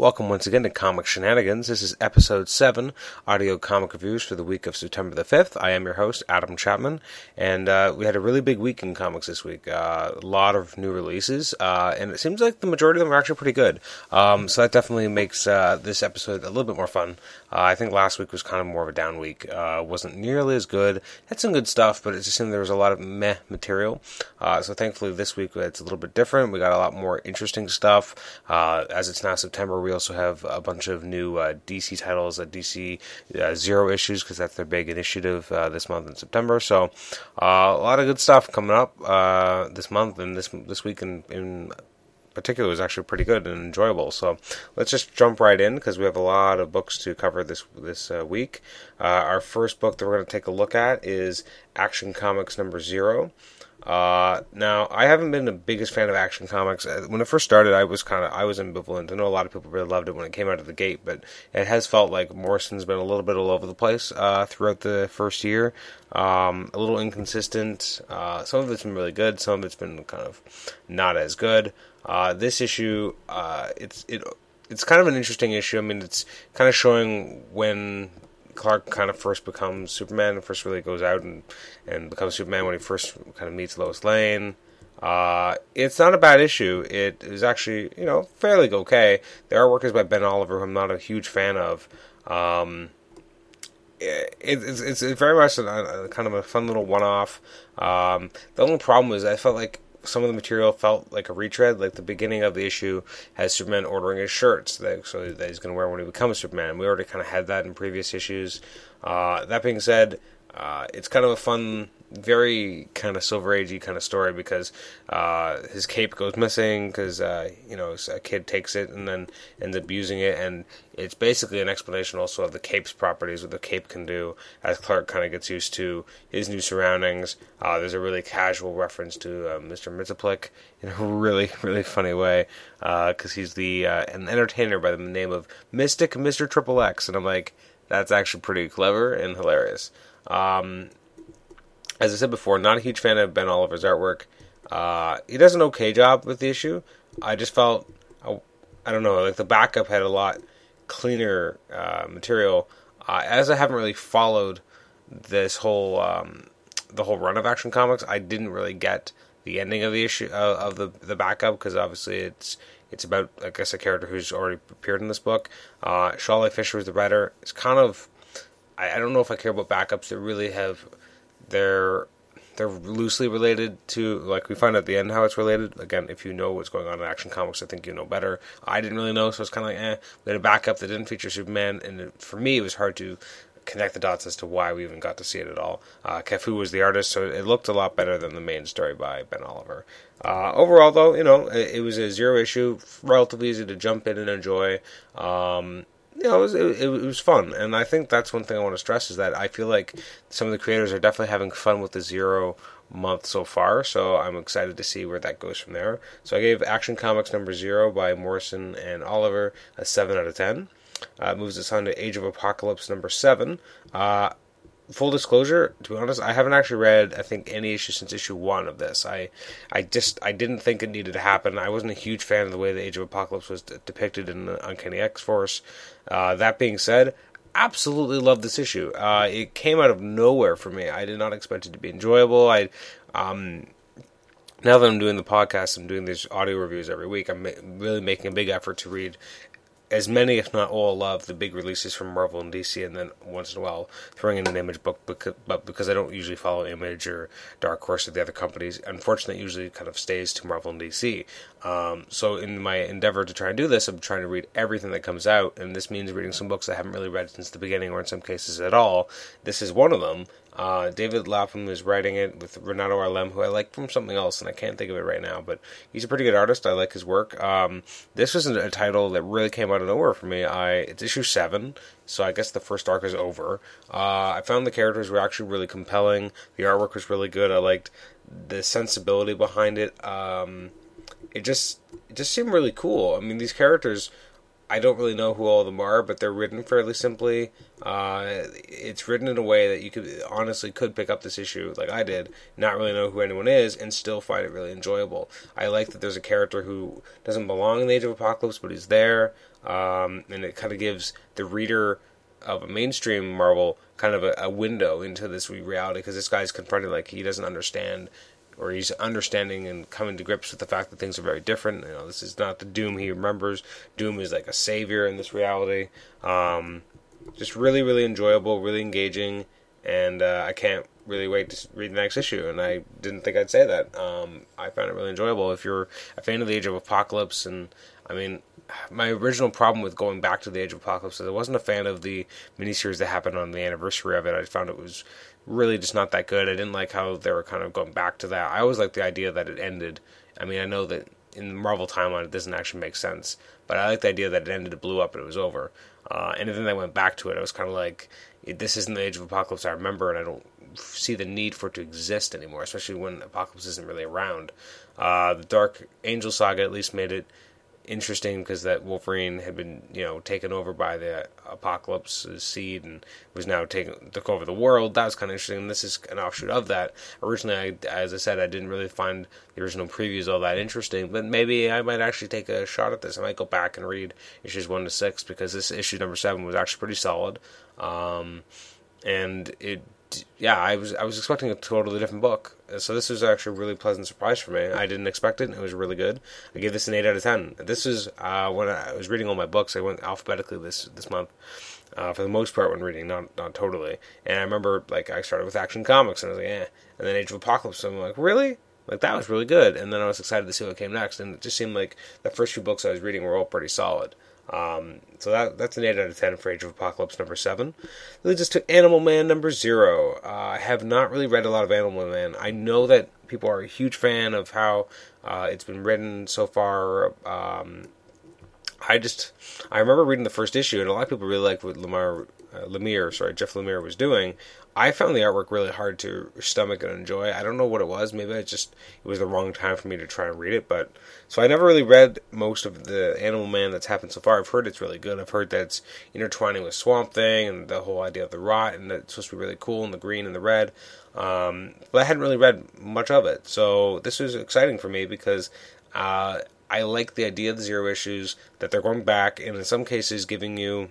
Welcome once again to Comic Shenanigans. This is episode 7, audio comic reviews for the week of September the 5th. I am your host, Adam Chapman, and uh, we had a really big week in comics this week. Uh, a lot of new releases, uh, and it seems like the majority of them are actually pretty good. Um, so that definitely makes uh, this episode a little bit more fun. Uh, I think last week was kind of more of a down week. Uh, wasn't nearly as good. Had some good stuff, but it just seemed there was a lot of meh material. so thankfully this week it's a little bit different. We got a lot more interesting stuff. as it's now September, we we also have a bunch of new uh, DC titles, at DC uh, Zero issues, because that's their big initiative uh, this month in September. So uh, a lot of good stuff coming up uh, this month and this this week in, in particular was actually pretty good and enjoyable. So let's just jump right in because we have a lot of books to cover this this uh, week. Uh, our first book that we're going to take a look at is Action Comics number zero. Uh, now, I haven't been the biggest fan of Action Comics. Uh, when it first started, I was kind of I was ambivalent. I know a lot of people really loved it when it came out of the gate, but it has felt like Morrison's been a little bit all over the place uh, throughout the first year. Um, a little inconsistent. Uh, some of it's been really good. Some of it's been kind of not as good. Uh, this issue, uh, it's it it's kind of an interesting issue. I mean, it's kind of showing when Clark kind of first becomes Superman and first really goes out and, and becomes Superman when he first kind of meets Lois Lane. Uh, it's not a bad issue. It is actually, you know, fairly okay. The artwork is by Ben Oliver, who I'm not a huge fan of. Um, it, it's, it's very much a, a, kind of a fun little one-off. Um, the only problem is I felt like some of the material felt like a retread. Like the beginning of the issue has Superman ordering his shirts that, so that he's going to wear when he becomes Superman. We already kind of had that in previous issues. Uh, that being said, uh, it's kind of a fun very kind of silver agey kind of story because uh, his cape goes missing because uh, you know a kid takes it and then ends up using it and it's basically an explanation also of the cape's properties what the cape can do as Clark kind of gets used to his new surroundings uh, there's a really casual reference to uh, Mr. Mxyzptlk in a really really funny way because uh, he's the uh, an entertainer by the name of Mystic Mr. Triple X and I'm like that's actually pretty clever and hilarious um, as I said before, not a huge fan of Ben Oliver's artwork. Uh, he does an okay job with the issue. I just felt, I, I don't know, like the backup had a lot cleaner uh, material. Uh, as I haven't really followed this whole um, the whole run of Action Comics, I didn't really get the ending of the issue of the the backup because obviously it's it's about I guess a character who's already appeared in this book. Uh, Sholly Fisch is the writer. It's kind of I, I don't know if I care about backups that really have they're they're loosely related to like we find at the end how it's related. Again, if you know what's going on in Action Comics, I think you know better. I didn't really know, so it's kind of like eh. We had a backup that didn't feature Superman, and it, for me, it was hard to connect the dots as to why we even got to see it at all. Uh, was the artist, so it looked a lot better than the main story by Ben Oliver. Uh, overall, though, you know, it, it, was a zero issue, relatively easy to jump in and enjoy. Um, you know, it was, it, it was fun, and I think that's one thing I want to stress is that I feel like some of the creators are definitely having fun with the zero month so far, so I'm excited to see where that goes from there. So I gave Action Comics number zero by Morrison and Oliver a seven out of ten. Uh, moves us on to Age of Apocalypse number seven. Uh, full disclosure, to be honest, I haven't actually read I think any issue since issue one of this. I I just I didn't think it needed to happen. I wasn't a huge fan of the way the Age of Apocalypse was d- depicted in the Uncanny X Force. Uh, that being said, absolutely love this issue. Uh, it came out of nowhere for me. I did not expect it to be enjoyable. I um, now that I'm doing the podcast, I'm doing these audio reviews every week. I'm ma- really making a big effort to read as many, if not all, of the big releases from Marvel and DC, and then once in a while throwing in an Image book. Because, but because I don't usually follow Image or Dark Horse or the other companies, unfortunately, usually kind of stays to Marvel and DC. Um, so in my endeavor to try and do this, I'm trying to read everything that comes out, and this means reading some books I haven't really read since the beginning, or in some cases at all. This is one of them. Uh, David Lapham is writing it with Renato Arlem, who I like from something else, and I can't think of it right now, but he's a pretty good artist. I like his work. Um, this was a title that really came out of nowhere for me. I It's issue 7, so I guess the first arc is over. Uh, I found the characters were actually really compelling. The artwork was really good. I liked the sensibility behind it. Um, it just it just seemed really cool. I mean, these characters I don't really know who all of them are, but they're written fairly simply. Uh, it's written in a way that you could honestly could pick up this issue like I did, not really know who anyone is, and still find it really enjoyable. I like that there's a character who doesn't belong in the Age of Apocalypse, but he's there, um, and it kind of gives the reader of a mainstream Marvel kind of a, a window into this reality because this guy's confronted like he doesn't understand or he's understanding and coming to grips with the fact that things are very different. You know, this is not the Doom he remembers. Doom is like a savior in this reality. Um, just really, really enjoyable, really engaging, and uh, I can't really wait to read the next issue. And I didn't think I'd say that. Um, I found it really enjoyable. If you're a fan of the Age of Apocalypse, and I mean, my original problem with going back to the Age of Apocalypse is I wasn't a fan of the miniseries that happened on the anniversary of it. I found it was really just not that good. I didn't like how they were kind of going back to that. I always liked the idea that it ended. I mean, I know that in the Marvel timeline it doesn't actually make sense, but I like the idea that it ended, it blew up, and it was over. Uh, and then they went back to it. I was kind of like, this isn't the Age of Apocalypse I remember, and I don't see the need for it to exist anymore, especially when Apocalypse isn't really around. Uh, the Dark Angel saga at least made it interesting because that Wolverine had been, you know, taken over by the Apocalypse seed and was now taken took over the world. That was kind of interesting. And this is an offshoot of that. Originally, I, as I said, I didn't really find the original previews all that interesting, but maybe I might actually take a shot at this. I might go back and read issues one to six because this issue number seven was actually pretty solid. Um, and it yeah, I was I was expecting a totally different book. So this was actually a really pleasant surprise for me. I didn't expect it. It was really good. I gave this an eight out of ten. This is uh, when I was reading all my books. I went alphabetically this this month. Uh, for the most part, when reading, not not totally. And I remember, like, I started with Action Comics, and I was like, "Yeah." And then Age of Apocalypse, I'm like, "Really?" Like that was really good. And then I was excited to see what came next. And it just seemed like the first few books I was reading were all pretty solid. Um, so that that's an 8 out of 10 for Age of Apocalypse number 7. That leads us to Animal Man number 0. Uh, I have not really read a lot of Animal Man. I know that people are a huge fan of how uh, it's been written so far. Um, I just, I remember reading the first issue, and a lot of people really liked what Lemire, uh, Lemire, sorry, Jeff Lemire was doing. I found the artwork really hard to stomach and enjoy. I don't know what it was. Maybe it just it was the wrong time for me to try and read it. But so I never really read most of the Animal Man that's happened so far. I've heard it's really good. I've heard that it's intertwining with Swamp Thing and the whole idea of the rot and that it's supposed to be really cool and the green and the red. Um, but I hadn't really read much of it, so this was exciting for me because. Uh, I like the idea of the zero issues that they're going back and in some cases giving you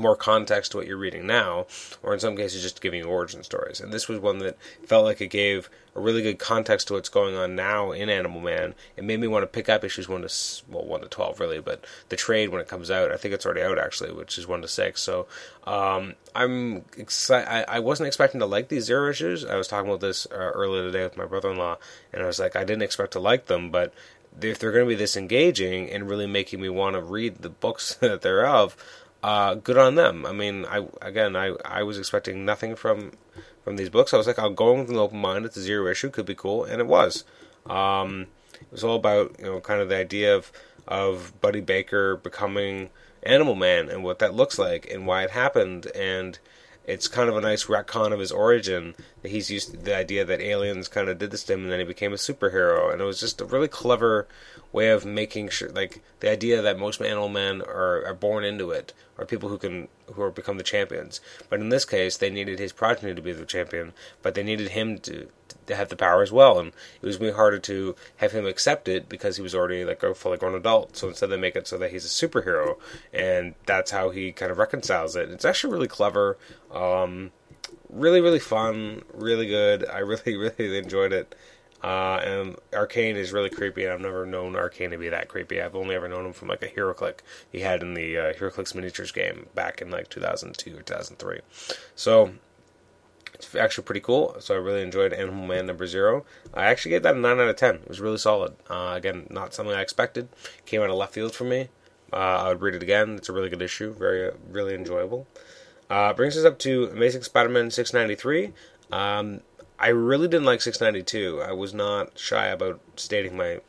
more context to what you're reading now, or in some cases just giving you origin stories. And this was one that felt like it gave a really good context to what's going on now in Animal Man. It made me want to pick up issues one to well one to twelve really, but the trade when it comes out, I think it's already out actually, which is one to six. So um, I'm excited. I, I, wasn't expecting to like these zero issues. I was talking about this uh, earlier today with my brother-in-law, and I was like, I didn't expect to like them, but if they're going to be this engaging and really making me want to read the books that they're of, uh, good on them. I mean, I again, I, I was expecting nothing from from these books. I was like, I'll go with an open mind. It's a zero issue, could be cool, and it was. Um, it was all about you know kind of the idea of of Buddy Baker becoming Animal Man and what that looks like and why it happened and it's kind of a nice retcon of his origin he's used to the idea that aliens kind of did this to him and then he became a superhero. And it was just a really clever way of making sure like the idea that most animal men are, are born into it or people who can who are become the champions. But in this case they needed his progeny to be the champion but they needed him to to have the power as well, and it was way harder to have him accept it because he was already like a fully grown adult. So instead, they make it so that he's a superhero, and that's how he kind of reconciles it. It's actually really clever, um, really really fun, really good. I really really enjoyed it. Uh, and Arcane is really creepy, and I've never known Arcane to be that creepy. I've only ever known him from like a HeroClix he had in the uh, HeroClix miniatures game back in like 2002 or 2003. So it's actually pretty cool. So I really enjoyed Animal Man number zero. I actually gave that a nine out of ten. It was really solid. Uh, again, not something I expected. Came out of left field for me. Uh, I would read it again. It's a really good issue. Very, uh, really enjoyable. Uh, brings us up to Amazing Spider-Man 693. Um, I really didn't like 692. I was not shy about stating my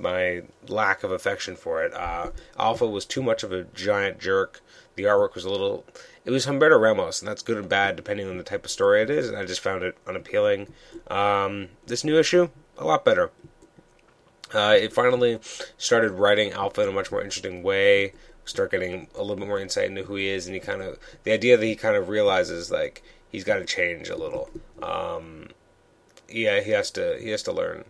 my lack of affection for it. Uh, Alpha was too much of a giant jerk. The artwork was a little it was Humberto Ramos, and that's good and bad depending on the type of story it is. And I just found it unappealing. Um, this new issue, a lot better. Uh, it finally started writing Alpha in a much more interesting way. Start getting a little bit more insight into who he is, and he kind of the idea that he kind of realizes like he's got to change a little. Um, yeah, he has to he has to learn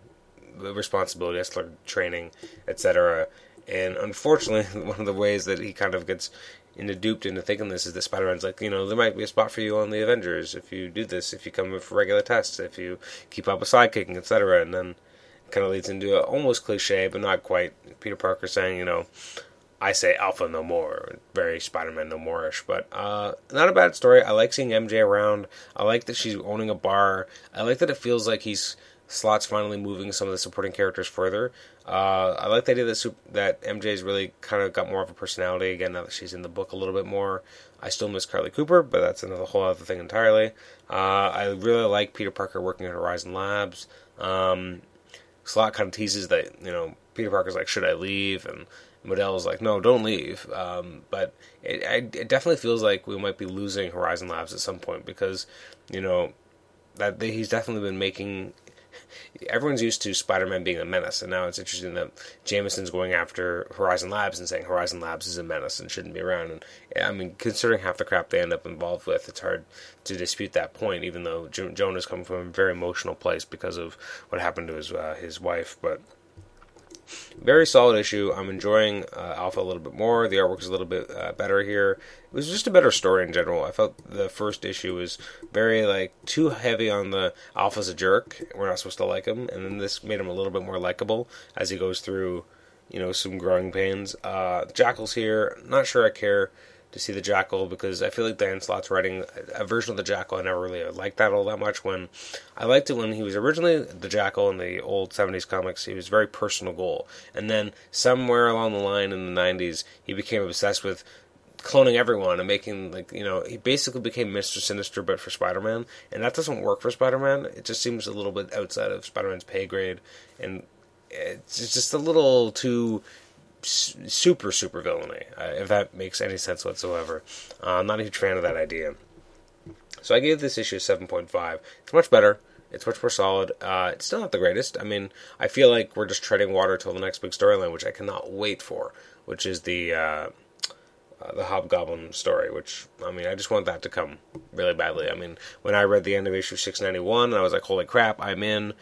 the responsibility, has to learn training, etc. And unfortunately, one of the ways that he kind of gets into duped into thinking this is that Spider-Man's like, you know, there might be a spot for you on the Avengers if you do this, if you come for regular tests, if you keep up with sidekicking, etc. And then kind of leads into a almost cliche, but not quite. Peter Parker saying, you know, I say Alpha no more, very Spider-Man no more-ish, but uh, not a bad story. I like seeing MJ around. I like that she's owning a bar. I like that it feels like he's Slott's finally moving some of the supporting characters further. Uh, I like the idea that that MJ's really kind of got more of a personality again now that she's in the book a little bit more. I still miss Carlie Cooper, but that's another whole other thing entirely. Uh, I really like Peter Parker working at Horizon Labs. Um, Slott kind of teases that you know Peter Parker's like, "Should I leave?" and Modell's like, "No, don't leave." Um, but it, it definitely feels like we might be losing Horizon Labs at some point because you know that he's definitely been making everyone's used to Spider-Man being a menace, and now it's interesting that Jameson's going after Horizon Labs and saying Horizon Labs is a menace and shouldn't be around. And I mean, considering half the crap they end up involved with, it's hard to dispute that point. Even though jo- Jonah's coming from a very emotional place because of what happened to his uh, his wife, but very solid issue. I'm enjoying uh, Alpha a little bit more. The artwork is a little bit uh, better here. It was just a better story in general. I felt the first issue was very like too heavy on the Alpha's a jerk. We're not supposed to like him, and then this made him a little bit more likable as he goes through, you know, some growing pains. Uh, Jackal's here. Not sure I care to see the Jackal because I feel like Dan Slott's writing a version of the Jackal I never really liked that all that much. When I liked it when he was originally the Jackal in the old '70s comics, he was very personal goal, and then somewhere along the line in the '90s, he became obsessed with cloning everyone and making like you know he basically became Mister Sinister but for Spider Man, and that doesn't work for Spider Man. It just seems a little bit outside of Spider Man's pay grade, and it's just a little too super super villainy, uh, if that makes any sense whatsoever. Uh, I'm not a huge fan of that idea. So I gave this issue a 7.5. It's much better. It's much more solid. Uh, it's still not the greatest. I mean, I feel like we're just treading water till the next big storyline, which I cannot wait for, which is the uh, uh, the Hobgoblin story. Which I mean, I just want that to come really badly. I mean, when I read the end of issue 691, I was like, "Holy crap, I'm in."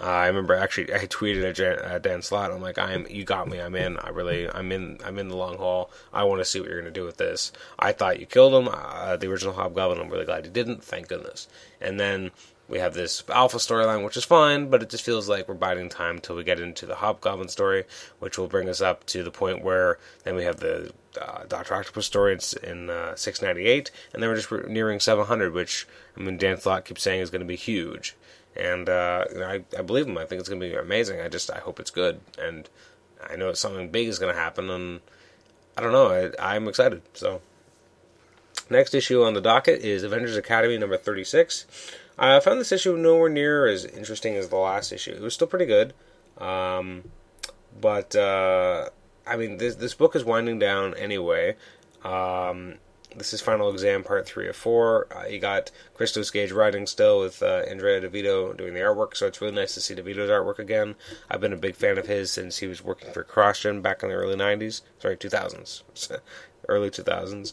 Uh, I remember actually I tweeted at Jan, uh, Dan Slott. I'm like, I'm you got me. I'm in. I really I'm in. I'm in the long haul. I want to see what you're going to do with this. I thought you killed him, uh, the original Hobgoblin. I'm really glad you didn't. Thank goodness. And then we have this Alpha storyline, which is fine, but it just feels like we're biding time until we get into the Hobgoblin story, which will bring us up to the point where then we have the uh, Doctor Octopus story in, uh, 698, and then we're just nearing 700, which I mean Dan Slott keeps saying is going to be huge and uh, I, I believe him. I think it's going to be amazing. I just I hope it's good, and I know something big is going to happen, and I don't know. I, I'm excited. So next issue on the docket is Avengers Academy number 36. I found this issue nowhere near as interesting as the last issue. It was still pretty good, um, but uh, I mean this this book is winding down anyway. Um, this is Final Exam Part 3 of 4. Uh, you got Christos Gage writing still with uh, Andrea Di Vito doing the artwork, so it's really nice to see Di Vito's artwork again. I've been a big fan of his since he was working for CrossGen back in the early 90s. Sorry, 2000s. early 2000s.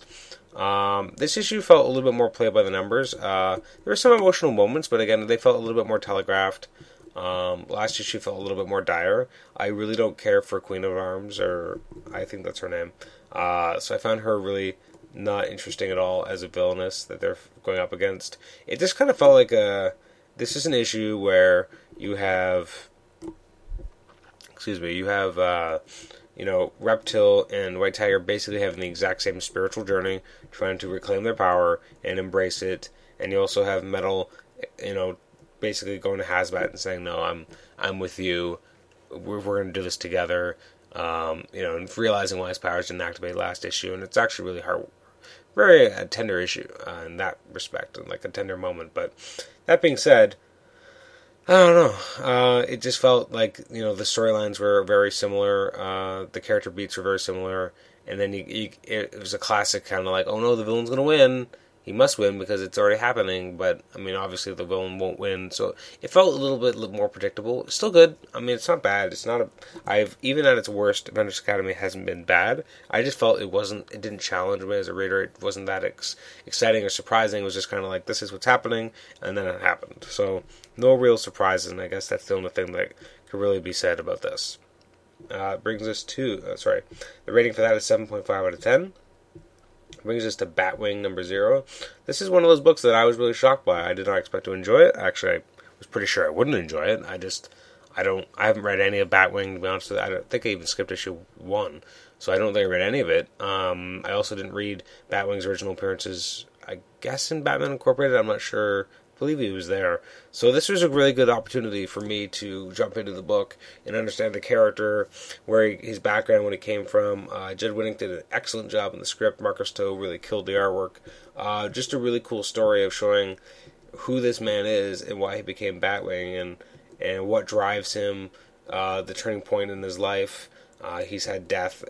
Um, this issue felt a little bit more play by the numbers. Uh, there were some emotional moments, but again, they felt a little bit more telegraphed. Um, last issue felt a little bit more dire. I really don't care for Queen of Arms, or I think that's her name. Uh, so I found her really not interesting at all as a villainess that they're going up against. It just kind of felt like a this is an issue where you have excuse me, you have uh, you know Reptile and White Tiger basically having the exact same spiritual journey, trying to reclaim their power and embrace it, and you also have Mettle, you know, basically going to Hazmat and saying, "No, I'm I'm with you. We're we're going to do this together." Um, you know, and realizing why his powers didn't activate last issue, and it's actually really hard very a tender issue uh, in that respect, and like a tender moment. But that being said, I don't know. Uh, it just felt like you know the storylines were very similar. Uh, the character beats were very similar, and then you, you, it was a classic kind of like, oh no, the villain's gonna win, he must win because it's already happening. But I mean, obviously the villain won't win, so it felt a little bit more predictable. It's still good. I mean, it's not bad. It's not a. I've even at its worst, Avengers Academy hasn't been bad. I just felt it wasn't. It didn't challenge me as a reader. It wasn't that ex- exciting or surprising. It was just kind of like this is what's happening, and then it happened. So no real surprises, and I guess that's the only thing that could really be said about this. Uh, brings us to uh, sorry, the rating for that is seven point five out of ten brings us to Batwing number zero. This is one of those books that I was really shocked by. I did not expect to enjoy it. Actually, I was pretty sure I wouldn't enjoy it. I just, I don't, I haven't read any of Batwing. To be honest with you, I don't think I even skipped issue one, so I don't think I read any of it. Um, I also didn't read Batwing's original appearances. I guess in Batman Incorporated. I'm not sure believe he was there. So this was a really good opportunity for me to jump into the book and understand the character, where he, his background, when he came from. Uh, Judd Winick did an excellent job in the script. Marcus To really killed the artwork. Uh, just a really cool story of showing who this man is and why he became Batwing and and what drives him, uh, the turning point in his life. Uh, he's had death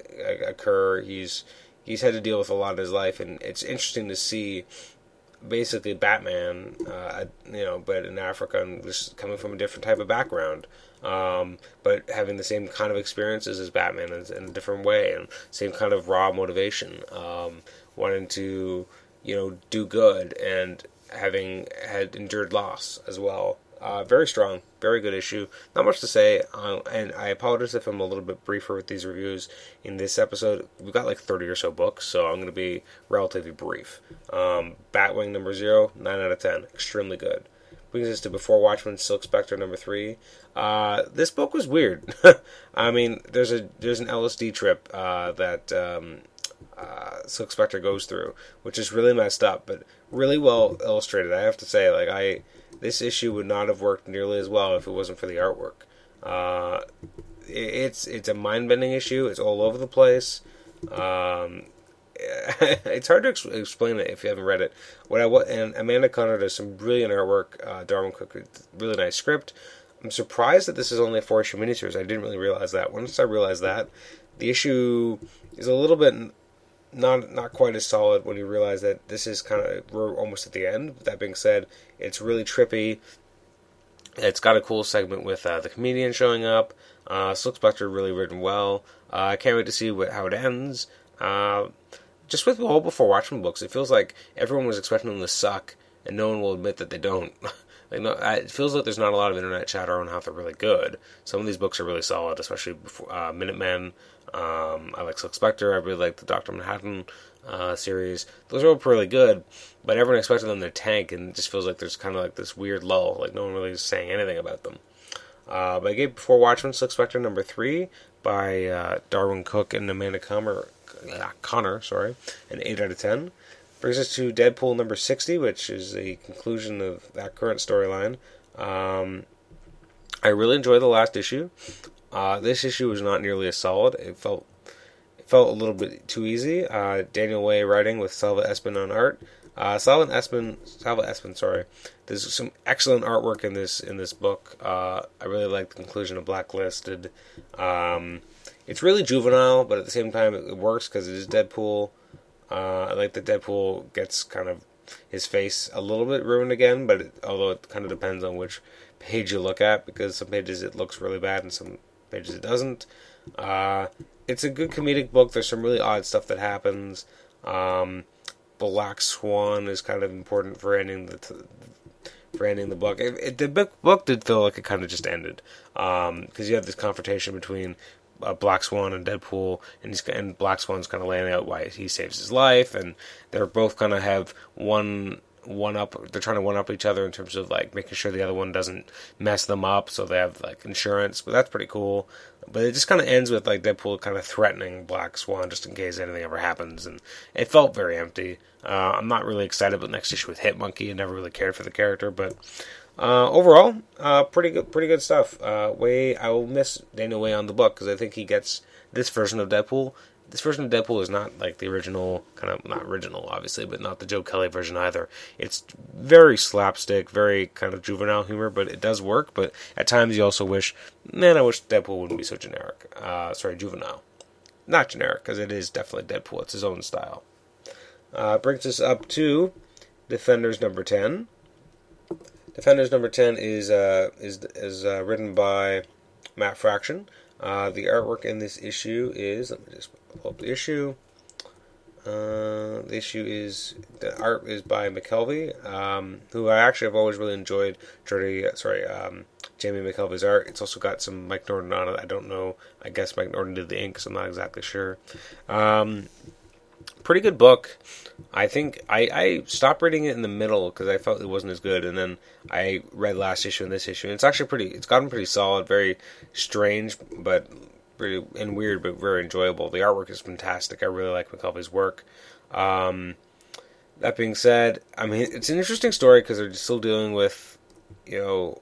occur. He's he's had to deal with a lot of his life, and it's interesting to see basically Batman, uh, you know, but in Africa and just coming from a different type of background, um, but having the same kind of experiences as Batman in, in, a different way and same kind of raw motivation, um, wanting to, you know, do good and having had endured loss as well. Uh, very strong, very good issue. Not much to say, uh, and I apologize if I'm a little bit briefer with these reviews in this episode. We've got like 30 or so books, so I'm going to be relatively brief. Um, Batwing number zero, 9 out of 10. Extremely good. Brings us to Before Watchmen, Silk Spectre number three. Uh, this book was weird. I mean, there's a there's an LSD trip uh, that um, uh, Silk Spectre goes through, which is really messed up, but really well illustrated. I have to say, like I this issue would not have worked nearly as well if it wasn't for the artwork. Uh, it's it's a mind bending issue. It's all over the place. Um, it's hard to ex- explain it if you haven't read it. What I and Amanda Conner does some brilliant artwork. Uh, Darwyn Cooke, really nice script. I'm surprised that this is only a four issue miniseries. I didn't really realize that. Once I realized that, the issue is a little bit not not quite as solid when you realize that this is kind of we're almost at the end. That being said, it's really trippy. It's got a cool segment with uh, the comedian showing up. Uh, Silk Spectre really written well. Uh, I can't wait to see what, how it ends. Uh, just with the whole Before Watchmen books, it feels like everyone was expecting them to suck, and no one will admit that they don't. like, no, it feels like there's not a lot of internet chatter on how they're really good. Some of these books are really solid, especially before, uh, Minutemen um, I like Silk Spectre. I really like the Doctor Manhattan uh, series. Those are all pretty good, but everyone expected them to tank, and it just feels like there's kind of like this weird lull. Like no one really is saying anything about them. Uh, but I gave Before Watchmen Silk Spectre number three by uh, Darwyn Cooke and Amanda Conner, uh, Conner, sorry, an eight out of ten. Brings us to Deadpool number sixty, which is the conclusion of that current storyline. Um, I really enjoyed the last issue. Uh, this issue was not nearly as solid. It felt it felt a little bit too easy. Uh, Daniel Way writing with Salva Espin on art. Uh, Salva Espin, Salva Espin, sorry. There's some excellent artwork in this in this book. Uh, I really like the conclusion of Blacklisted. Um, it's really juvenile, but at the same time, it, works because it is Deadpool. Uh, I like that Deadpool gets kind of his face a little bit ruined again, but it, although it kind of depends on which page you look at, because some pages it looks really bad and some pages it doesn't. Uh, it's a good comedic book. There's some really odd stuff that happens. Um, Black Swan is kind of important for ending the t- for ending the book. It, it, the book, book did feel like it kind of just ended because um, you have this confrontation between uh, Black Swan and Deadpool, and, he's, and Black Swan's kind of laying out why he saves his life, and they're both kind of have one one up they're trying to one up each other in terms of like making sure the other one doesn't mess them up so they have like insurance but that's pretty cool but it just kind of ends with like deadpool kind of threatening black swan just in case anything ever happens and it felt very empty uh, i'm not really excited about next issue with Hit Monkey. i never really cared for the character but uh, overall uh, pretty good pretty good stuff uh, way i will miss daniel way on the book because i think he gets this version of deadpool this version of Deadpool is not like the original, kind of not original, obviously, but not the Joe Kelly version either. It's very slapstick, very kind of juvenile humor, but it does work. But at times, you also wish, man, I wish Deadpool wouldn't be so generic. Uh, sorry, juvenile, not generic, because it is definitely Deadpool. It's his own style. Uh, brings us up to Defenders number ten. Defenders number ten is uh, is is uh, written by Matt Fraction. Uh, the artwork in this issue is let me just pull up the issue. Uh, the issue is the art is by McKelvie, um, who I actually have always really enjoyed. Jordy, sorry, um, Jamie McKelvie's art. It's also got some Mike Norton on it. I don't know. I guess Mike Norton did the ink, so I'm not exactly sure. Um, pretty good book. I think I, I stopped reading it in the middle because I felt it wasn't as good, and then I read last issue and this issue. And it's actually pretty. It's gotten pretty solid. Very strange, but pretty and weird, but very enjoyable. The artwork is fantastic. I really like McKelvie's work. Um, that being said, I mean it's an interesting story because they're still dealing with, you know,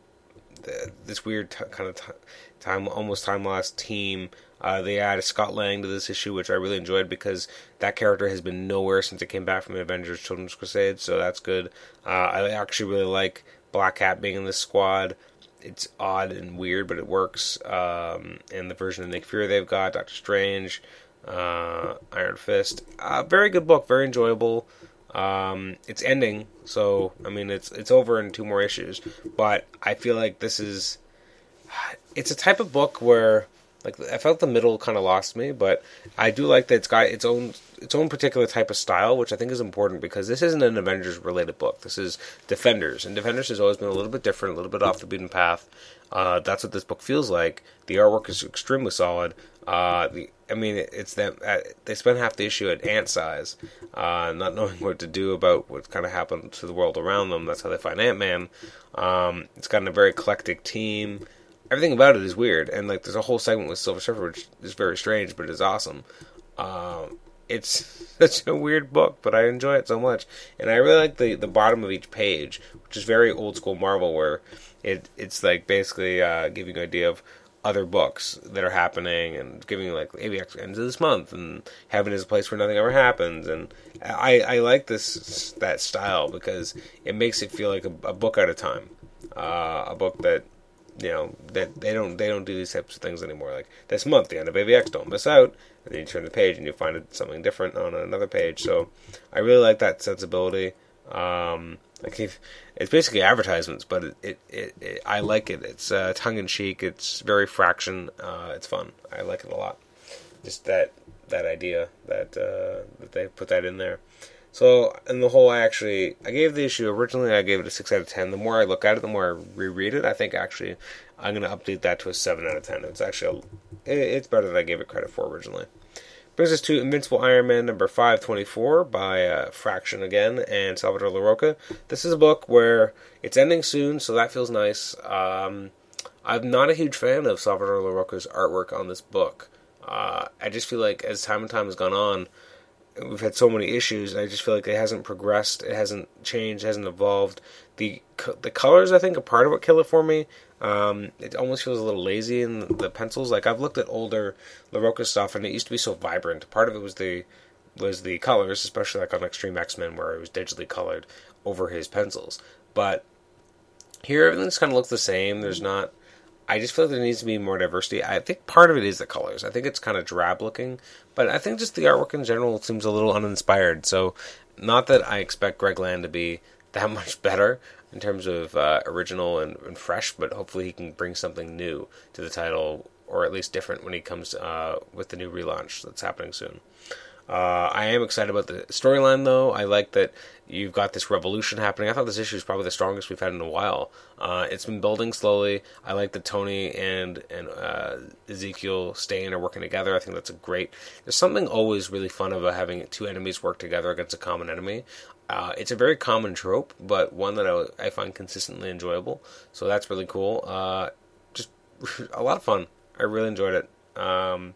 the, this weird t- kind of t- time, almost time lost team uh, they added Scott Lang to this issue, which I really enjoyed because that character has been nowhere since it came back from Avengers Children's Crusade, so that's good. Uh, I actually really like Black Cat being in this squad. It's odd and weird, but it works. Um, and the version of Nick Fury they've got, Doctor Strange, uh, Iron Fist. Uh, very good book, very enjoyable. Um, it's ending, so I mean it's it's over in two more issues. But I feel like this is it's a type of book where like I felt the middle kind of lost me, but I do like that it's got its own its own particular type of style, which I think is important because this isn't an Avengers related book. This is Defenders, and Defenders has always been a little bit different, a little bit off the beaten path. Uh, that's what this book feels like. The artwork is extremely solid. Uh, the I mean, it's them. Uh, they spent half the issue at ant size, uh, not knowing what to do about what kind of happened to the world around them. That's how they find Ant Man. Um, it's got a very eclectic team everything about it is weird, and like there's a whole segment with Silver Surfer which is very strange, but it's awesome. Um, it's such a weird book, but I enjoy it so much, and I really like the the bottom of each page, which is very old school Marvel, where it it's like basically uh, giving you an idea of other books that are happening and giving like AVX ends of this month and heaven is a place where nothing ever happens and I, I like this that style because it makes it feel like a, a book at a time uh, a book that you know that they don't they don't do these types of things anymore. Like this month, the end of AVX, don't miss out. And then you turn the page and you find something different on another page. So I really like that sensibility. Um, like if, it's basically advertisements, but it, it, it, it I like it. It's uh, tongue in cheek. It's very fraction. Uh, it's fun. I like it a lot. Just that that idea that uh, that they put that in there. So, in the whole, I actually I gave the issue originally. I gave it a six out of ten. The more I look at it, the more I reread it. I think actually I'm going to update that to a seven out of ten. It's actually a, it's better than I gave it credit for originally. Brings us to Invincible Iron Man number five twenty four by uh, Fraction again and Salvador Larroca. This is a book where it's ending soon, so that feels nice. Um, I'm not a huge fan of Salvador Larroca's artwork on this book. Uh, I just feel like as time and time has gone on we've had so many issues, and I just feel like it hasn't progressed, it hasn't changed, hasn't evolved. The the colors, I think, are part of what kill it for me. Um, it almost feels a little lazy in the pencils. Like I've looked at older Larroca stuff, and it used to be so vibrant. Part of it was the was the colors, especially like on Extreme X Men, where it was digitally colored over his pencils. But here, everything's kind of looks the same. There's not I just feel like there needs to be more diversity. I think part of it is the colors. I think it's kind of drab looking, but I think just the artwork in general seems a little uninspired. So, not that I expect Greg Land to be that much better in terms of uh, original and, and, fresh, but hopefully he can bring something new to the title, or at least different when he comes uh, with the new relaunch that's happening soon. Uh, I am excited about the storyline, though. I like that you've got this revolution happening. I thought this issue is probably the strongest we've had in a while. Uh, it's been building slowly. I like that Tony and and uh, Ezekiel Stane or working together. I think that's a great. There's something always really fun about having two enemies work together against a common enemy. Uh, it's a very common trope, but one that I, I find consistently enjoyable. So that's really cool. Uh, just a lot of fun. I really enjoyed it. Um,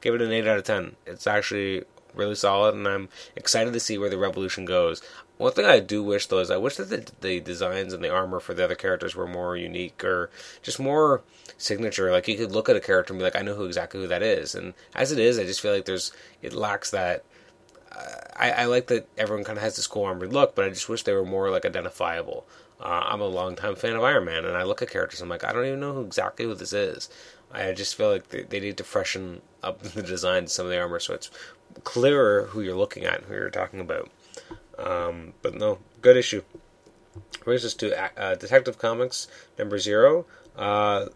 give it an 8 out of 10. It's actually really solid, and I'm excited to see where the Revolution goes. One thing I do wish though is I wish that the, the designs and the armor for the other characters were more unique or just more signature. Like you could look at a character and be like, I know who exactly who that is. And as it is, I just feel like there's it lacks that. Uh, I, I, like that everyone kind of has this cool armored look, but I just wish they were more like identifiable. Uh, I'm a longtime fan of Iron Man, and I look at characters, and I'm like, I don't even know who exactly who this is. I just feel like they, they need to freshen up the design of some of the armor so it's clearer who you're looking at, who you're talking about. Uh, Um, but no, good issue. Brings us to uh, Detective Comics number zero. Uh,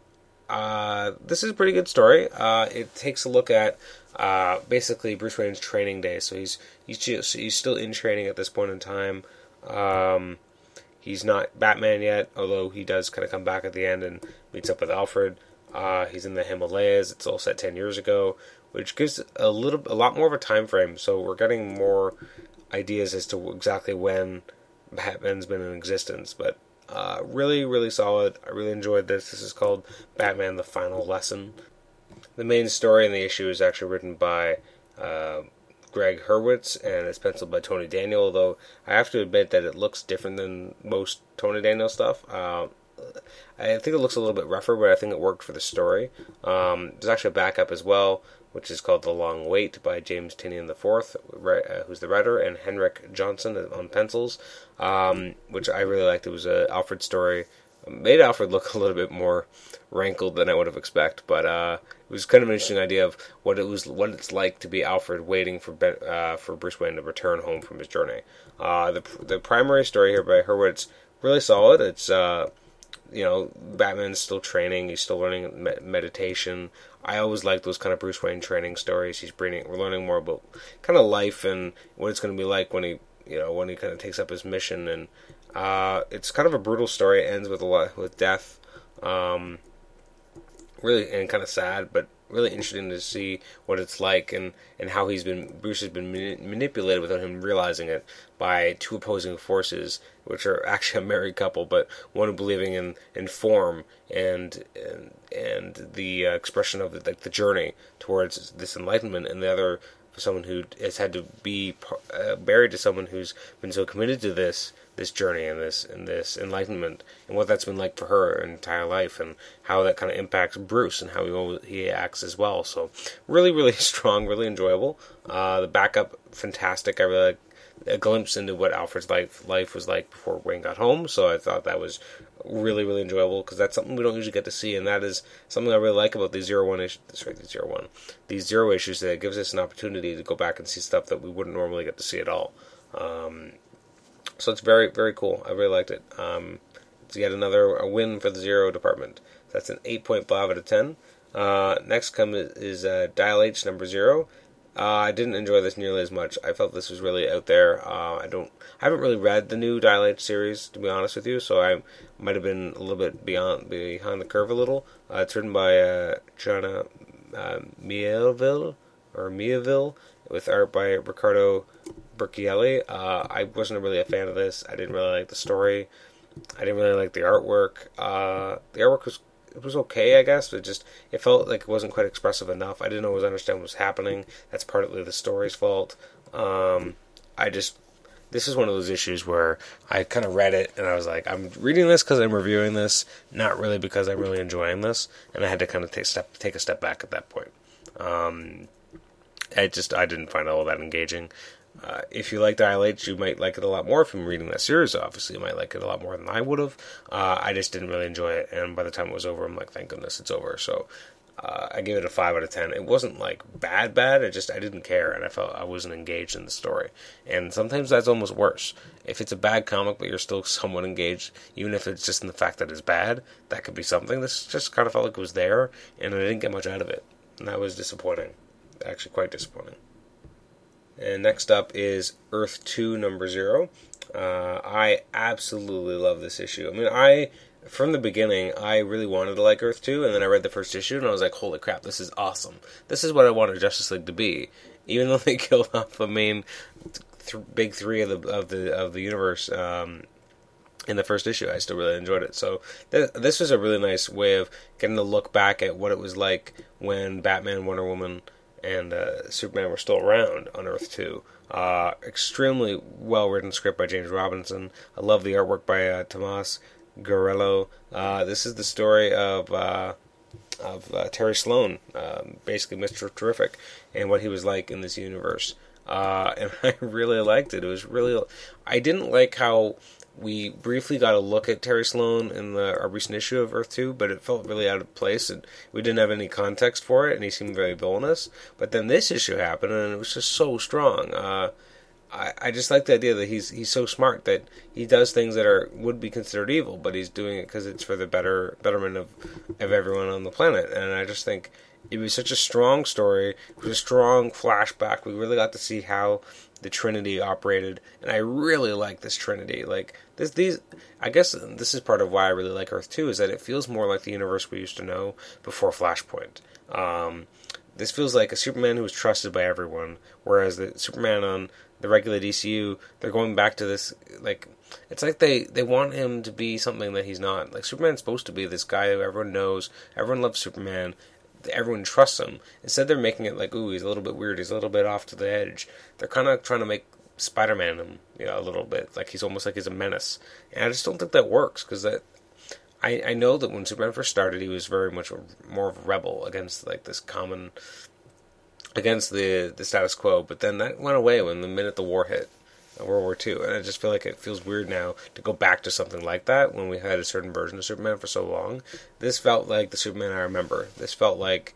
uh, this is a pretty good story. Uh, it takes a look at uh, basically Bruce Wayne's training day. So he's he's just, he's still in training at this point in time. Um, he's not Batman yet, although he does kind of come back at the end and meets up with Alfred. Uh, he's in the Himalayas. It's all set ten years ago, which gives a little a lot more of a time frame. So we're getting more ideas as to exactly when Batman's been in existence. But uh, really, really solid. I really enjoyed this. This is called Batman: The Final Lesson. The main story in the issue is actually written by uh, Gregg Hurwitz and it's penciled by Tony Daniel. Although I have to admit that it looks different than most Tony Daniel stuff. Uh, I think it looks a little bit rougher, but I think it worked for the story. Um, there's actually a backup as well, which is called The Long Wait by James Tynion IV, uh, who's the writer, and Henrik Jonsson on pencils, um, which I really liked. It was an Alfred story. Made Alfred look a little bit more rankled than I would have expected, but uh, it was kind of an interesting idea of what it was, what it's like to be Alfred waiting for ben, uh, for Bruce Wayne to return home from his journey. Uh, the the primary story here by Hurwitz really solid. It's uh, you know, Batman's still training. He's still learning me- meditation. I always like those kind of Bruce Wayne training stories. He's bringing, we're learning more about kind of life and what it's going to be like when he, you know, when he kind of takes up his mission. And uh, it's kind of a brutal story. It ends with a lot with death. Um, really and kind of sad, but really interesting to see what it's like and, and how he's been Bruce has been mani- manipulated without him realizing it by two opposing forces, which are actually a married couple, but one believing in, in form and and, and the uh, expression of the, like the journey towards this enlightenment, and the other someone who has had to be uh, married to someone who's been so committed to this this journey and this and this enlightenment and what that's been like for her entire life and how that kind of impacts Bruce and how he he acts as well. So really, really strong, really enjoyable. Uh, the backup, fantastic. I really like a glimpse into what Alfred's life life was like before Wayne got home. So I thought that was really really enjoyable because that's something we don't usually get to see, and that is something I really like about these zero one issues. Sorry, the zero one, these zero issues that it gives us an opportunity to go back and see stuff that we wouldn't normally get to see at all. Um, so it's very very cool. I really liked it. Um, it's yet another win for the zero department. That's an eight point five out of ten. Uh, next comes is uh, Dial H number zero. Uh, I didn't enjoy this nearly as much. I felt this was really out there. Uh, I don't, I haven't really read the new Dial H series to be honest with you, so I might have been a little bit beyond behind the curve a little. Uh, it's written by uh, China uh, Mieville or Mieville with art by Riccardo Burchielli. Uh, I wasn't really a fan of this. I didn't really like the story. I didn't really like the artwork. Uh, the artwork was it was okay, I guess. It just it felt like it wasn't quite expressive enough. I didn't always understand what was happening. That's partly the story's fault. Um, I just this is one of those issues where I kind of read it and I was like, I'm reading this because I'm reviewing this, not really because I'm really enjoying this, and I had to kind of take step take a step back at that point. Um, I just I didn't find all that engaging. Uh, if you like Dial H, you might like it a lot more from reading that series. Obviously, you might like it a lot more than I would have. Uh, I just didn't really enjoy it, and by the time it was over, I'm like, thank goodness it's over. So uh, I gave it a five out of ten. It wasn't like bad, bad. It just I didn't care, and I felt I wasn't engaged in the story. And sometimes that's almost worse. If it's a bad comic, but you're still somewhat engaged, even if it's just in the fact that it's bad, that could be something. This just kind of felt like it was there, and I didn't get much out of it, and that was disappointing. Actually, quite disappointing. And next up is Earth 2 number 0. Uh, I absolutely love this issue. I mean, I, from the beginning, I really wanted to like Earth 2, and then I read the first issue, and I was like, holy crap, this is awesome. This is what I wanted Justice League to be. Even though they killed off the main th- big three of the of the of the universe um, in the first issue, I still really enjoyed it. So th- this was a really nice way of getting to look back at what it was like when Batman, Wonder Woman, and uh, Superman were still around on Earth 2. Uh, extremely well written script by James Robinson. I love the artwork by uh, Tomas Giorello. Uh, this is the story of uh, of uh, Terry Sloan, um, basically Mister Terrific, and what he was like in this universe. and I really liked it. It was really. I didn't like how we briefly got a look at Terry Sloan in the our recent issue of Earth Two, but it felt really out of place, and we didn't have any context for it, and he seemed very villainous. But then this issue happened, and it was just so strong. Uh, I, I just like the idea that he's he's so smart that he does things that are would be considered evil, but he's doing it because it's for the better betterment of of everyone on the planet. And I just think it was such a strong story. It was a strong flashback. We really got to see how the Trinity operated, and I really like this Trinity. Like this, these, I guess this is part of why I really like Earth Two is that it feels more like the universe we used to know before Flashpoint. Um, this feels like a Superman who was trusted by everyone, whereas the Superman on the regular DCU, they're going back to this like it's like they they want him to be something that he's not. Like Superman's supposed to be this guy who everyone knows, everyone loves Superman, everyone trusts him. Instead, they're making it like, ooh, he's a little bit weird, he's a little bit off to the edge. They're kind of trying to make Spider-Man him, you know, a little bit like he's almost like he's a menace, and I just don't think that works because that. I, I know that when Superman first started, he was very much a, more of a rebel against like this common against the the status quo. But then that went away when the minute the war hit, World War II, and I just feel like it feels weird now to go back to something like that when we had a certain version of Superman for so long. This felt like the Superman I remember. This felt like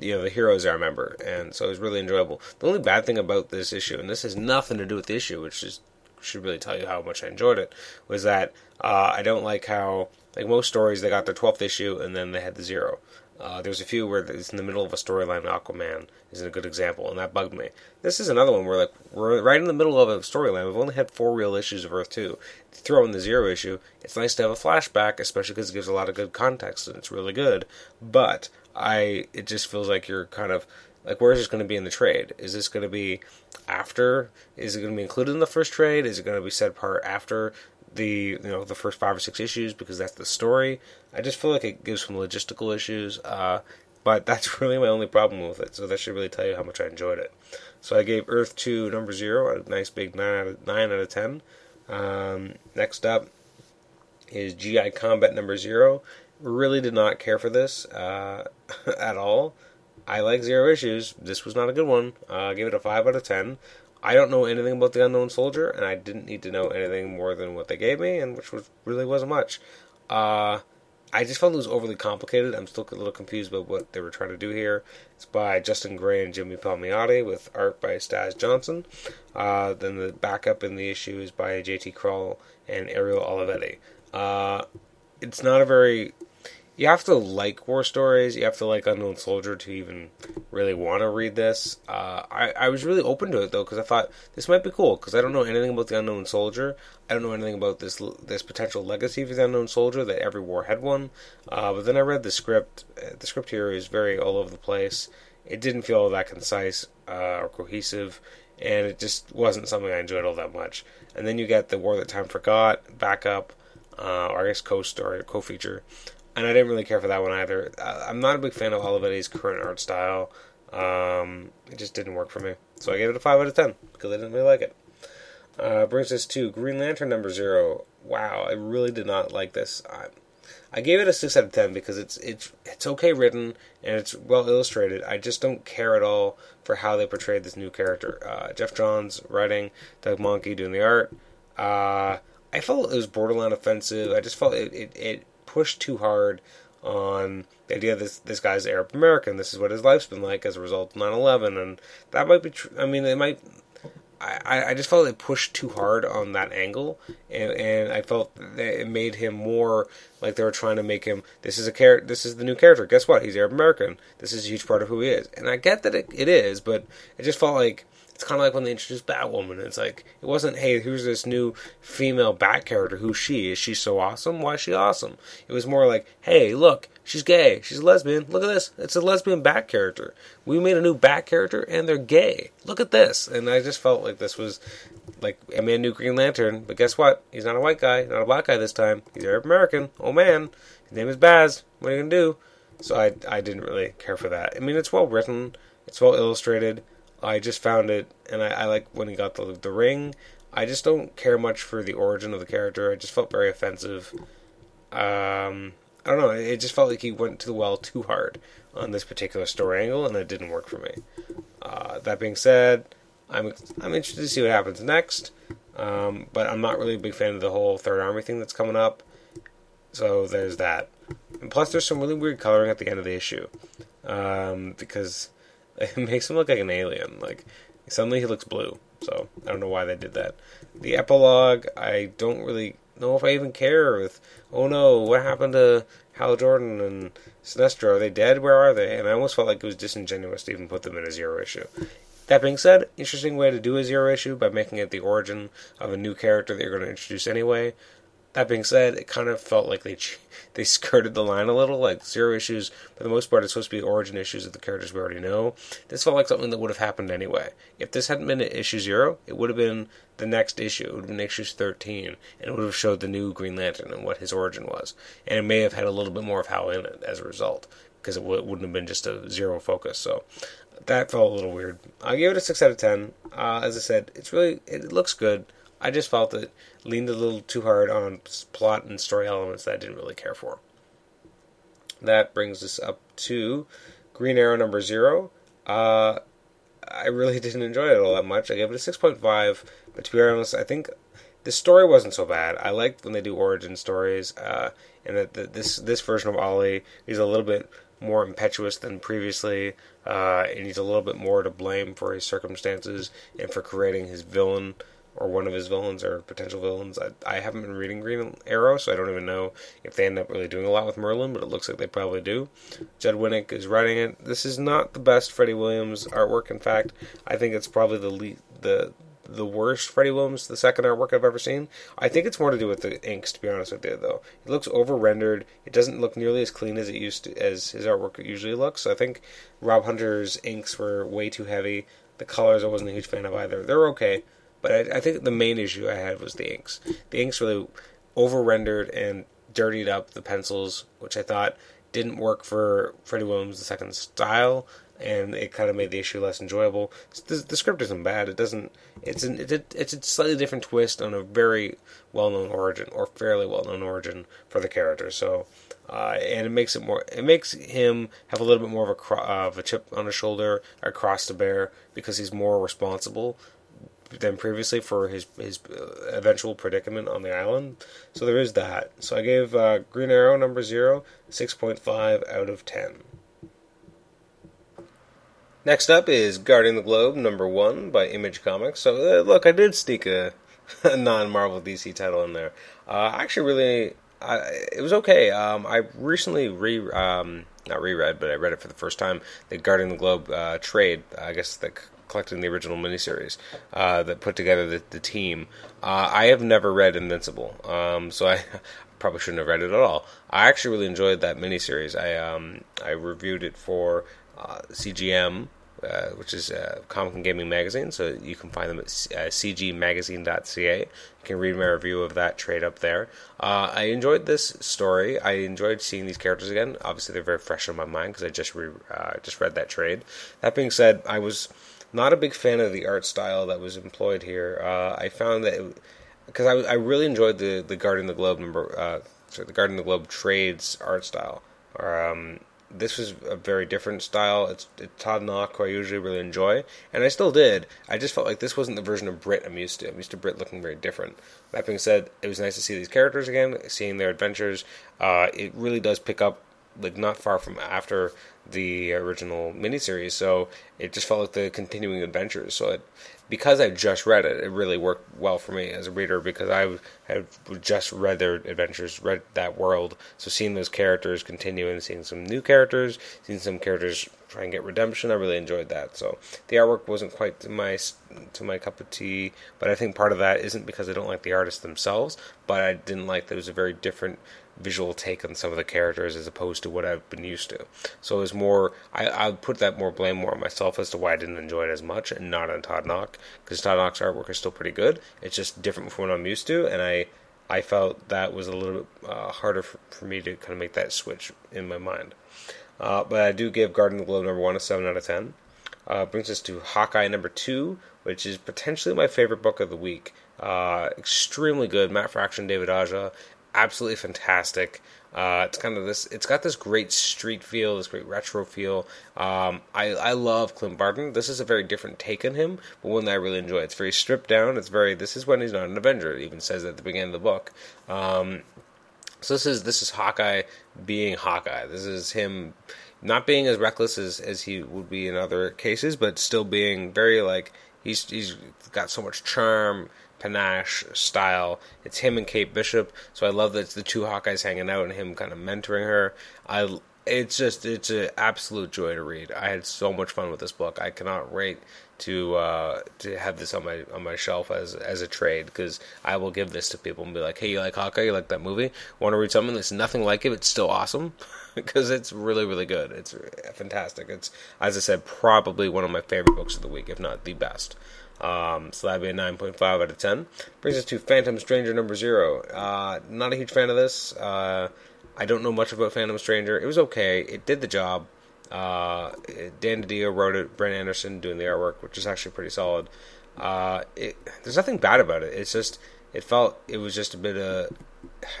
you know the heroes I remember, and so it was really enjoyable. The only bad thing about this issue, and this has nothing to do with the issue, which is should really tell you how much I enjoyed it, was that uh, I don't like how like most stories they got their twelfth issue and then they had the zero. Uh, there's a few where it's in the middle of a storyline. Aquaman is a good example, and that bugged me. This is another one where like we're right in the middle of a storyline. We've only had four real issues of Earth Two. Throw in the zero issue, it's nice to have a flashback, especially because it gives a lot of good context and it's really good. But I, it just feels like you're kind of like where is this going to be in the trade? Is this going to be after? Is it going to be included in the first trade? Is it going to be set apart after the you know the first five or six issues because that's the story. I just feel like it gives some logistical issues, uh, but that's really my only problem with it. So that should really tell you how much I enjoyed it. So I gave Earth Two number zero a nice big nine out of nine out of ten. Um, next up is GI Combat number zero. Really did not care for this uh, at all. I like zero issues. This was not a good one. Uh, I gave it a five out of ten. I don't know anything about the unknown soldier, and I didn't need to know anything more than what they gave me, and which was really wasn't much. Uh, I just felt it was overly complicated. I'm still a little confused about what they were trying to do here. It's by Justin Gray and Jimmy Palmiotti with art by Staz Johnson. Uh, then the backup in the issue is by J.T. Krull and Ariel Olivetti. Uh, it's not a very you have to like war stories. You have to like Unknown Soldier to even really want to read this. Uh, I I was really open to it though because I thought this might be cool because I don't know anything about the Unknown Soldier. I don't know anything about this this potential legacy of the Unknown Soldier that every war had one. Uh, but then I read the script. Uh, the script here is very all over the place. It didn't feel all that concise uh, or cohesive, and it just wasn't something I enjoyed all that much. And then you get the War That Time Forgot backup, uh, or I guess co-story, co-feature and I didn't really care for that one either. I'm not a big fan of Olivetti's current art style. Um, it just didn't work for me, so I gave it a five out of ten because I didn't really like it. Uh, brings us to Green Lantern number zero. Wow, I really did not like this. I, I gave it a six out of ten because it's it's it's okay written and it's well illustrated. I just don't care at all for how they portrayed this new character. Uh, Geoff Johns writing, Doug Mahnke doing the art. Uh, I felt it was borderline offensive. I just felt it, it, it pushed too hard on the idea this this guy's Arab American. This is what his life's been like as a result of 9/11, and that might be. true. I mean, it might. I, I just felt they pushed too hard on that angle, and, and I felt that it made him more like they were trying to make him. This is a character. This is the new character. Guess what? He's Arab American. This is a huge part of who he is, and I get that it, it is, but it just felt like it's kind of like when they introduced Batwoman. It's like it wasn't, hey, here's this new female Bat character. Who's she? Is she so awesome? Why is she awesome? It was more like, hey, look, she's gay. She's a lesbian. Look at this. It's a lesbian Bat character. We made a new Bat character, and they're gay. Look at this. And I just felt like this was like a new Green Lantern, but guess what? He's not a white guy, not a black guy this time. He's Arab American. Oh man, his name is Baz. What are you gonna do? So I I didn't really care for that. I mean, it's well written. It's well illustrated. I just found it, and I, I like when he got the the ring. I just don't care much for the origin of the character. I just felt very offensive. Um, I don't know. It just felt like he went to the well too hard on this particular story angle, and it didn't work for me. Uh, that being said, I'm I'm interested to see what happens next. Um, but I'm not really a big fan of the whole Third Army thing that's coming up. So there's that. And plus, there's some really weird coloring at the end of the issue um, because it makes him look like an alien. Like suddenly he looks blue. So I don't know why they did that. The epilogue, I don't really know if I even care. With oh no, what happened to Hal Jordan and Sinestro? Are they dead? Where are they? And I almost felt like it was disingenuous to even put them in a zero issue. That being said, interesting way to do a zero issue by making it the origin of a new character that you're going to introduce anyway. That being said, it kind of felt like they they skirted the line a little. Like zero issues, for the most part, it's supposed to be origin issues of the characters we already know. This felt like something that would have happened anyway. If this hadn't been issue zero, it would have been the next issue. It would have been issue 13, and it would have showed the new Green Lantern and what his origin was. And it may have had a little bit more of Hal in it as a result, because it w- wouldn't have been just a zero focus. So that felt a little weird. I gave it a 6 out of 10. Uh, as I said, it's really, it looks good. I just felt it leaned a little too hard on plot and story elements that I didn't really care for. That brings us up to Green Arrow number zero. Uh, I really didn't enjoy it all that much. I gave it a 6.5, but to be honest, I think the story wasn't so bad. I liked when they do origin stories, uh, and that this this version of Ollie is a little bit more impetuous than previously, uh, and he's a little bit more to blame for his circumstances and for creating his villain or one of his villains or potential villains. I, I haven't been reading Green Arrow, so I don't even know if they end up really doing a lot with Merlyn, but it looks like they probably do. Judd Winick is writing it. This is not the best Freddie Williams artwork. In fact, I think it's probably the le- the the worst Freddie Williams, the second artwork I've ever seen. I think it's more to do with the inks, to be honest with you, though. It looks over rendered. It doesn't look nearly as clean as it used to, as his artwork usually looks. So I think Rob Hunter's inks were way too heavy. The colors I wasn't a huge fan of either. They're okay, but I, I think the main issue I had was the inks. The inks really over rendered and dirtied up the pencils, which I thought didn't work for Freddie Williams' second style, and it kind of made the issue less enjoyable. The, the script isn't bad. It doesn't. It's an a, it's a slightly different twist on a very well known origin or fairly well known origin for the character. So. Uh, and it makes it more. It makes him have a little bit more of a cro- uh, of a chip on his shoulder, a cross to bear, because he's more responsible than previously for his his uh, eventual predicament on the island. So there is that. So I gave uh, Green Arrow number zero 6.5 out of 10. Next up is Guarding the Globe number one by Image Comics. So uh, look, I did sneak a, a non-Marvel DC title in there. Uh, actually, really, I, it was okay. Um, I recently re um, not reread, but I read it for the first time. The Guarding the Globe uh, trade. I guess the collecting the original miniseries uh, that put together the, the team. Uh, I have never read Invincible, um, so I probably shouldn't have read it at all. I actually really enjoyed that miniseries. I um, I reviewed it for uh, CGM. Uh, which is uh, Comic and Gaming Magazine, so you can find them at uh, cgmagazine.ca. You can read my review of that trade up there. Uh, I enjoyed this story. I enjoyed seeing these characters again. Obviously, they're very fresh in my mind because I just re- uh, just read that trade. That being said, I was not a big fan of the art style that was employed here. Uh, I found that because I, I really enjoyed the the Guarding the Globe number, uh, sorry, the Guarding the Globe trades art style. Um, this was a very different style. It's, it's Todd Nauck, who I usually really enjoy, and I still did. I just felt like this wasn't the version of Brit I'm used to. I'm used to Brit looking very different. That being said, it was nice to see these characters again, seeing their adventures. Uh, it really does pick up like not far from after the original miniseries, so it just felt like the continuing adventures. So it, because I just read it, it really worked well for me as a reader because I had just read their adventures, read that world. So seeing those characters continue and seeing some new characters, seeing some characters try and get redemption, I really enjoyed that. So the artwork wasn't quite to my to my cup of tea, but I think part of that isn't because I don't like the artists themselves, but I didn't like that it was a very different visual take on some of the characters as opposed to what I've been used to. So it was more, I, I put that more blame more on myself as to why I didn't enjoy it as much and not on Todd Nauck, because Todd Nauck's artwork is still pretty good. It's just different from what I'm used to, and I, I felt that was a little bit uh, harder for, for, me to kind of make that switch in my mind. Uh, but I do give Guarding the Globe number one a 7 out of 10. Uh, brings us to Hawkeye number two, which is potentially my favorite book of the week. Uh, extremely good. Matt Fraction, David Aja, absolutely fantastic. Uh, it's kind of this. It's got this great street feel, this great retro feel. Um, I I love Clint Barton. This is a very different take on him, but one that I really enjoy. It's very stripped down. It's very. This is when he's not an Avenger. It even says at the beginning of the book. Um, so this is this is Hawkeye being Hawkeye. This is him not being as reckless as, as he would be in other cases, but still being very like he's he's got so much charm, panache, style. It's him and Kate Bishop, so I love that it's the two Hawkeyes hanging out and him kind of mentoring her. I it's just it's an absolute joy to read. I had so much fun with this book. I cannot wait to uh, to have this on my on my shelf as as a trade because I will give this to people and be like, hey, you like Hawkeye? You like that movie? Want to read something that's nothing like it? It's still awesome because it's really really good. It's fantastic. It's as I said, probably one of my favorite books of the week, if not the best. Um, so that'd be a 9.5 out of 10. Brings us to Phantom Stranger number zero. Uh, not a huge fan of this. Uh, I don't know much about Phantom Stranger. It was okay. It did the job. Uh, Dan DiDio wrote it. Brent Anderson doing the artwork, which is actually pretty solid. Uh, it, there's nothing bad about it. It's just it felt it was just a bit of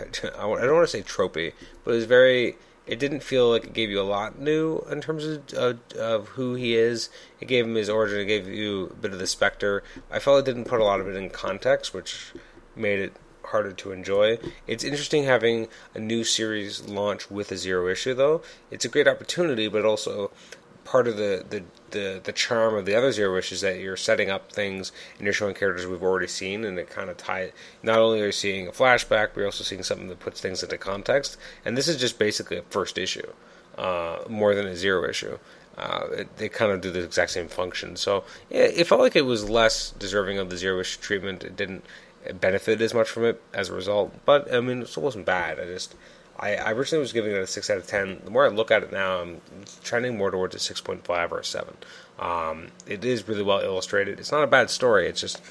I don't want to say tropey, but it was very. It didn't feel like it gave you a lot new in terms of, of, of who he is. It gave him his origin. It gave you a bit of the Spectre. I felt it didn't put a lot of it in context, which made it harder to enjoy. It's interesting having a new series launch with a zero issue, though. It's a great opportunity, but also part of the, the, the, the charm of the other zero Wish is that you're setting up things and you're showing characters we've already seen, and it kind of tie. Not only are you seeing a flashback, but you're also seeing something that puts things into context. And this is just basically a first issue, uh, more than a zero issue. Uh, it, they kind of do the exact same function. So it felt like it was less deserving of the zero issue treatment. It didn't benefit as much from it as a result. But I mean, it still wasn't bad. I just I, I originally was giving it a six out of ten. The more I look at it now, I'm trending more towards a six point five or a seven. Um, it is really well illustrated. It's not a bad story. It's just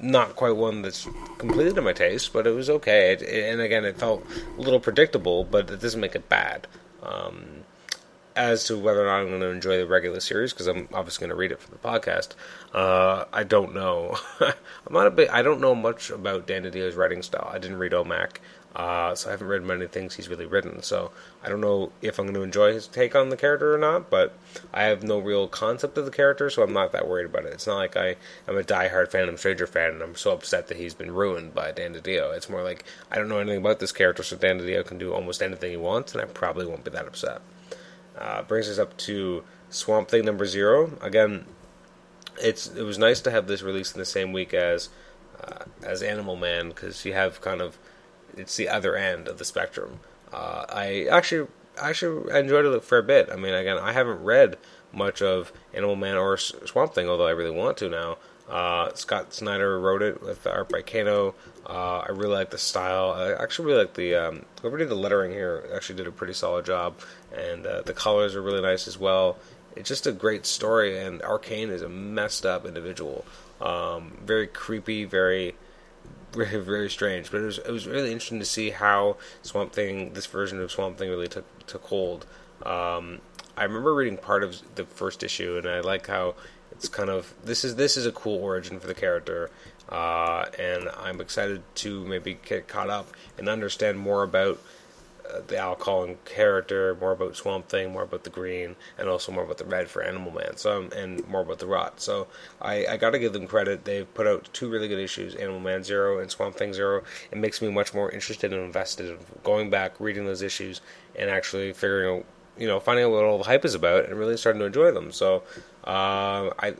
not quite one that's completely to my taste, but it was okay. It, it, and again, it felt a little predictable, but it doesn't make it bad. Um, as to whether or not I'm going to enjoy the regular series, because I'm obviously going to read it for the podcast, uh, I don't know. I'm not a bit. I don't know much about Dan DiDio's writing style. I didn't read OMAC, uh, so I haven't read many things he's really written. So I don't know if I'm going to enjoy his take on the character or not. But I have no real concept of the character, so I'm not that worried about it. It's not like I am a die-hard Phantom Stranger fan and I'm so upset that he's been ruined by Dan DiDio. It's more like I don't know anything about this character, so Dan DiDio can do almost anything he wants, and I probably won't be that upset. Uh, brings us up to Swamp Thing number zero. Again, it's it was nice to have this released in the same week as uh, as Animal Man because you have kind of it's the other end of the spectrum. Uh, I actually actually enjoyed it for a bit. I mean, again, I haven't read much of Animal Man or Swamp Thing, although I really want to now. Uh, Scott Snyder wrote it with art by Kano. Uh, I really like the style. I actually really like the um, did the lettering here actually did a pretty solid job, and uh, the colors are really nice as well. It's just a great story, and Arcane is a messed up individual. Um, very creepy, very, very, very strange. But it was it was really interesting to see how Swamp Thing, this version of Swamp Thing, really took took hold. Um, I remember reading part of the first issue, and I like how it's kind of this is this is a cool origin for the character, uh, and I'm excited to maybe get caught up and understand more about the Alec Holland character, more about Swamp Thing, more about the Green, and also more about the Red for Animal Man. So and more about the Rot. So I, I got to give them credit. They've put out two really good issues, Animal Man Zero and Swamp Thing Zero. It makes me much more interested and invested in going back, reading those issues, and actually figuring out you know, finding out what all the hype is about and really starting to enjoy them. So, uh, I,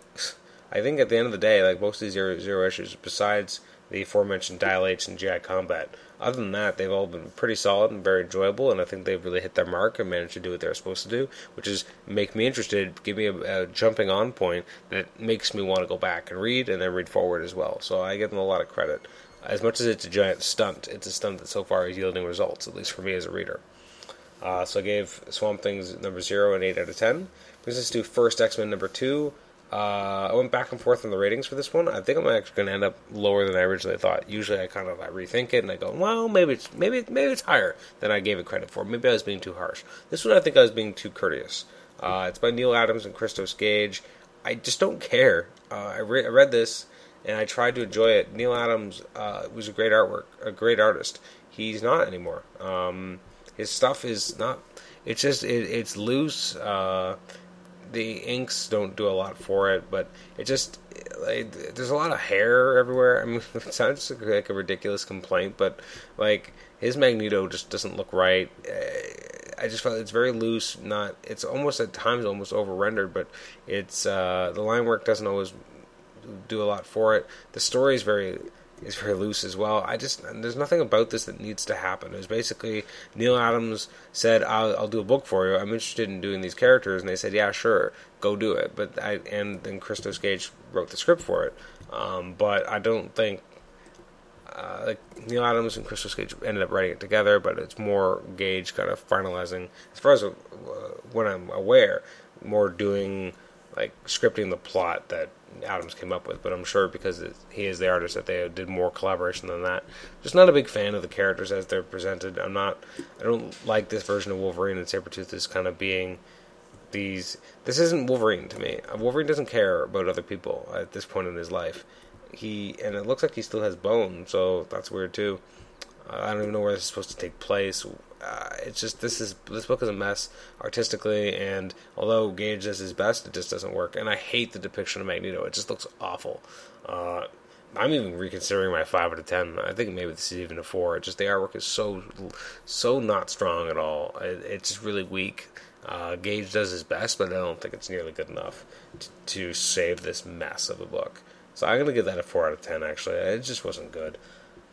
I think at the end of the day, like most of these zero, zero issues, besides the aforementioned Dial H and GI Combat, other than that, they've all been pretty solid and very enjoyable, and I think they've really hit their mark and managed to do what they're supposed to do, which is make me interested, give me a, a jumping on point that makes me want to go back and read and then read forward as well. So I give them a lot of credit. As much as it's a giant stunt, it's a stunt that so far is yielding results, at least for me as a reader. Uh, so I gave Swamp Things number zero an eight out of ten. Brings us to first X Men number two. Uh, I went back and forth on the ratings for this one. I think I'm actually going to end up lower than I originally thought. Usually, I kind of I rethink it and I go, well, maybe it's maybe maybe it's higher than I gave it credit for. Maybe I was being too harsh. This one, I think I was being too courteous. Uh, it's by Neal Adams and Christos Gage. I just don't care. Uh, I, re- I, read this and I tried to enjoy it. Neal Adams uh, was a great artwork, a great artist. He's not anymore. Um, his stuff is not. It's just it, it's loose. The inks don't do a lot for it, but it just like, there's a lot of hair everywhere. I mean, it sounds like a ridiculous complaint, but like his Magneto just doesn't look right. Uh, I just felt it's very loose. Not it's almost at times almost over rendered, but it's uh, the line work doesn't always do a lot for it. The story is very is very loose as well. I just there's nothing about this that needs to happen. It was basically Neal Adams said, "I'll, I'll do a book for you. I'm interested in doing these characters," and they said, "Yeah, sure, go do it." But I and then Christos Gage wrote the script for it. Um, but I don't think uh, like Neal Adams and Christos Gage ended up writing it together, but it's more Gage kind of finalizing, as far as uh, what I'm aware, more doing like scripting the plot that Adams came up with. But I'm sure because he is the artist that they did more collaboration than that. Just not a big fan of the characters as they're presented. I'm not. I don't like this version of Wolverine and Sabretooth as kind of being these. This isn't Wolverine to me. Uh, Wolverine doesn't care about other people at this point in his life he and it looks like he still has bone, so that's weird too. I don't even know where this is supposed to take place. Uh, it's just this is this book is a mess artistically, and although Gage does his best, it just doesn't work. And I hate the depiction of Magneto; it just looks awful. Uh, I'm even reconsidering my five out of ten. I think maybe this is even a four. Just the artwork is so so not strong at all. It, it's just really weak. Uh, Gage does his best, but I don't think it's nearly good enough to, to save this mess of a book. So I'm to give that a 4 out of 10, actually. It just wasn't good.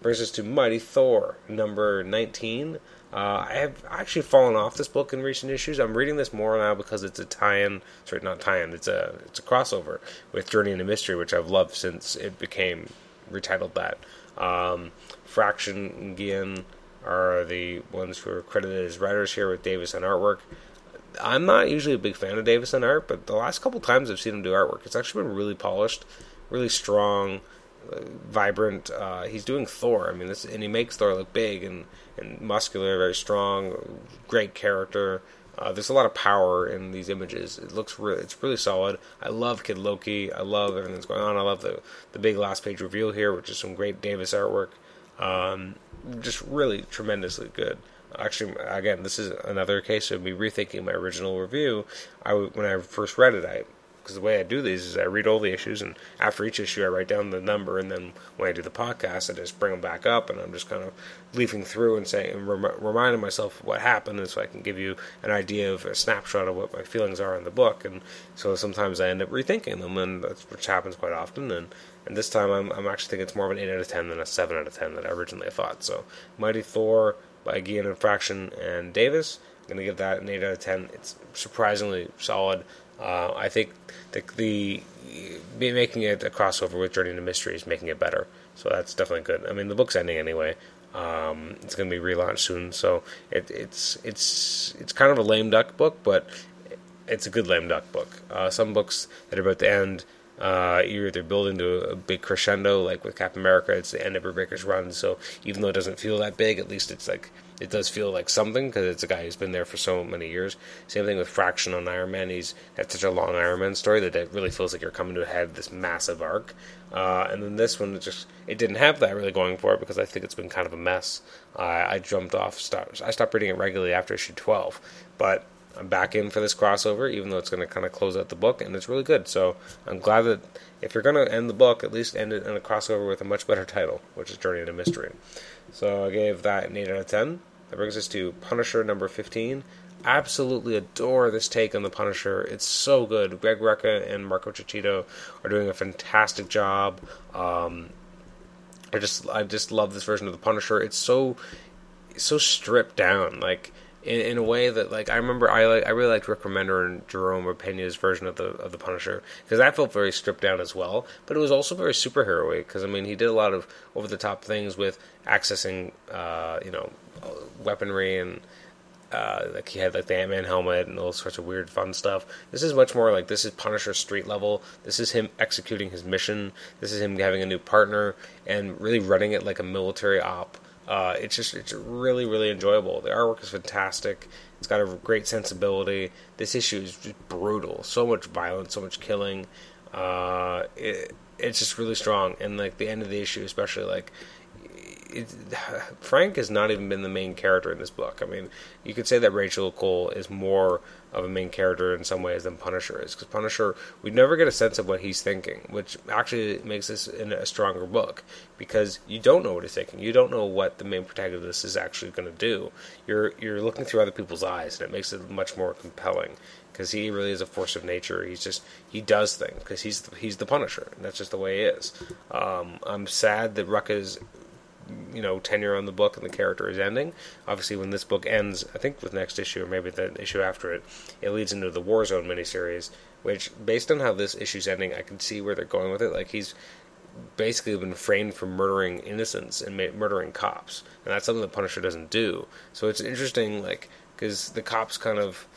Brings us to Mighty Thor, number 19. Uh, I have actually fallen off this book in recent issues. I'm reading this more now because it's a tie-in. Sorry, not tie-in. It's a it's a crossover with Journey into Mystery, which I've loved since it became retitled that. Um, Fraction and Gillen are the ones who are credited as writers here with Davis on artwork. I'm not usually a big fan of Davis on art, but the last couple times I've seen him do artwork, it's actually been really polished really strong, vibrant. Uh, he's doing Thor. I mean, this, and he makes Thor look big and, and muscular, very strong, great character. Uh, there's a lot of power in these images. It looks really, it's really solid. I love Kid Loki. I love everything that's going on. I love the the big last page reveal here, which is some great Davis artwork. Um, just really tremendously good. Actually, again, this is another case of me rethinking my original review. I when I first read it, I because the way I do these is I read all the issues, and after each issue, I write down the number, and then when I do the podcast, I just bring them back up, and I'm just kind of leafing through and saying, and rem- reminding myself what happened, and so I can give you an idea of a snapshot of what my feelings are in the book, and so sometimes I end up rethinking them, and that's which happens quite often, and and this time I'm I'm actually thinking it's more of an eight out of ten than a seven out of ten that I originally thought. So Mighty Thor by Gillen and Fraction and Davis. I'm gonna give that an eight out of ten. It's surprisingly solid. Uh, I think the, the making it a crossover with Journey into Mystery is making it better. So that's definitely good. I mean, the book's ending anyway. Um, it's going to be relaunched soon, so it, it's it's it's kind of a lame duck book, but it's a good lame duck book. Uh, some books that are about to end, uh, either they're building to a big crescendo, like with Captain America, it's the end of Brubaker's run. So even though it doesn't feel that big, at least it's like it does feel like something because it's a guy who's been there for so many years. Same thing with Fraction on Iron Man. He's had such a long Iron Man story that it really feels like you're coming to a head this massive arc. Uh, and then this one, it just it didn't have that really going for it because I think it's been kind of a mess. Uh, I jumped off. Start, I stopped reading it regularly after issue 12, but I'm back in for this crossover, even though it's going to kind of close out the book, and it's really good. So I'm glad that if you're going to end the book, at least end it in a crossover with a much better title, which is Journey into Mystery. So I gave that an 8 out of 10. That brings us to Punisher number 15. Absolutely adore this take on the Punisher. It's so good. Greg Rucka and Marco Checchetto are doing a fantastic job. Um, I just I just love this version of the Punisher. It's so so stripped down. Like in, in a way that like I remember I like I really liked Rick Remender and Jerome Opeña's version of the of the Punisher because that felt very stripped down as well, but it was also very superheroic because I mean he did a lot of over the top things with accessing uh, you know weaponry and. Uh, like he had like the Ant Man helmet and all sorts of weird fun stuff. This is much more like this is Punisher street level. This is him executing his mission. This is him having a new partner and really running it like a military op uh, it's just it's really really enjoyable. The artwork is fantastic. It's got a great sensibility. This issue is just brutal. So much violence, so much killing. Uh, it, it's just really strong. And like the end of the issue, especially like it, Frank has not even been the main character in this book. I mean, you could say that Rachel Cole is more of a main character in some ways than Punisher is, because Punisher, we never get a sense of what he's thinking, which actually makes this a stronger book, because you don't know what he's thinking. You don't know what the main protagonist is actually going to do. You're you're looking through other people's eyes, and it makes it much more compelling. Because he really is a force of nature. He's just he does things because he's he's the Punisher, and that's just the way he is. Um, I'm sad that Rucka's you know tenure on the book and the character is ending. Obviously, when this book ends, I think with next issue or maybe the issue after it, it leads into the Warzone miniseries. Which, based on how this issue's ending, I can see where they're going with it. Like he's basically been framed for murdering innocents and murdering cops, and that's something the Punisher doesn't do. So it's interesting, like because the cops kind of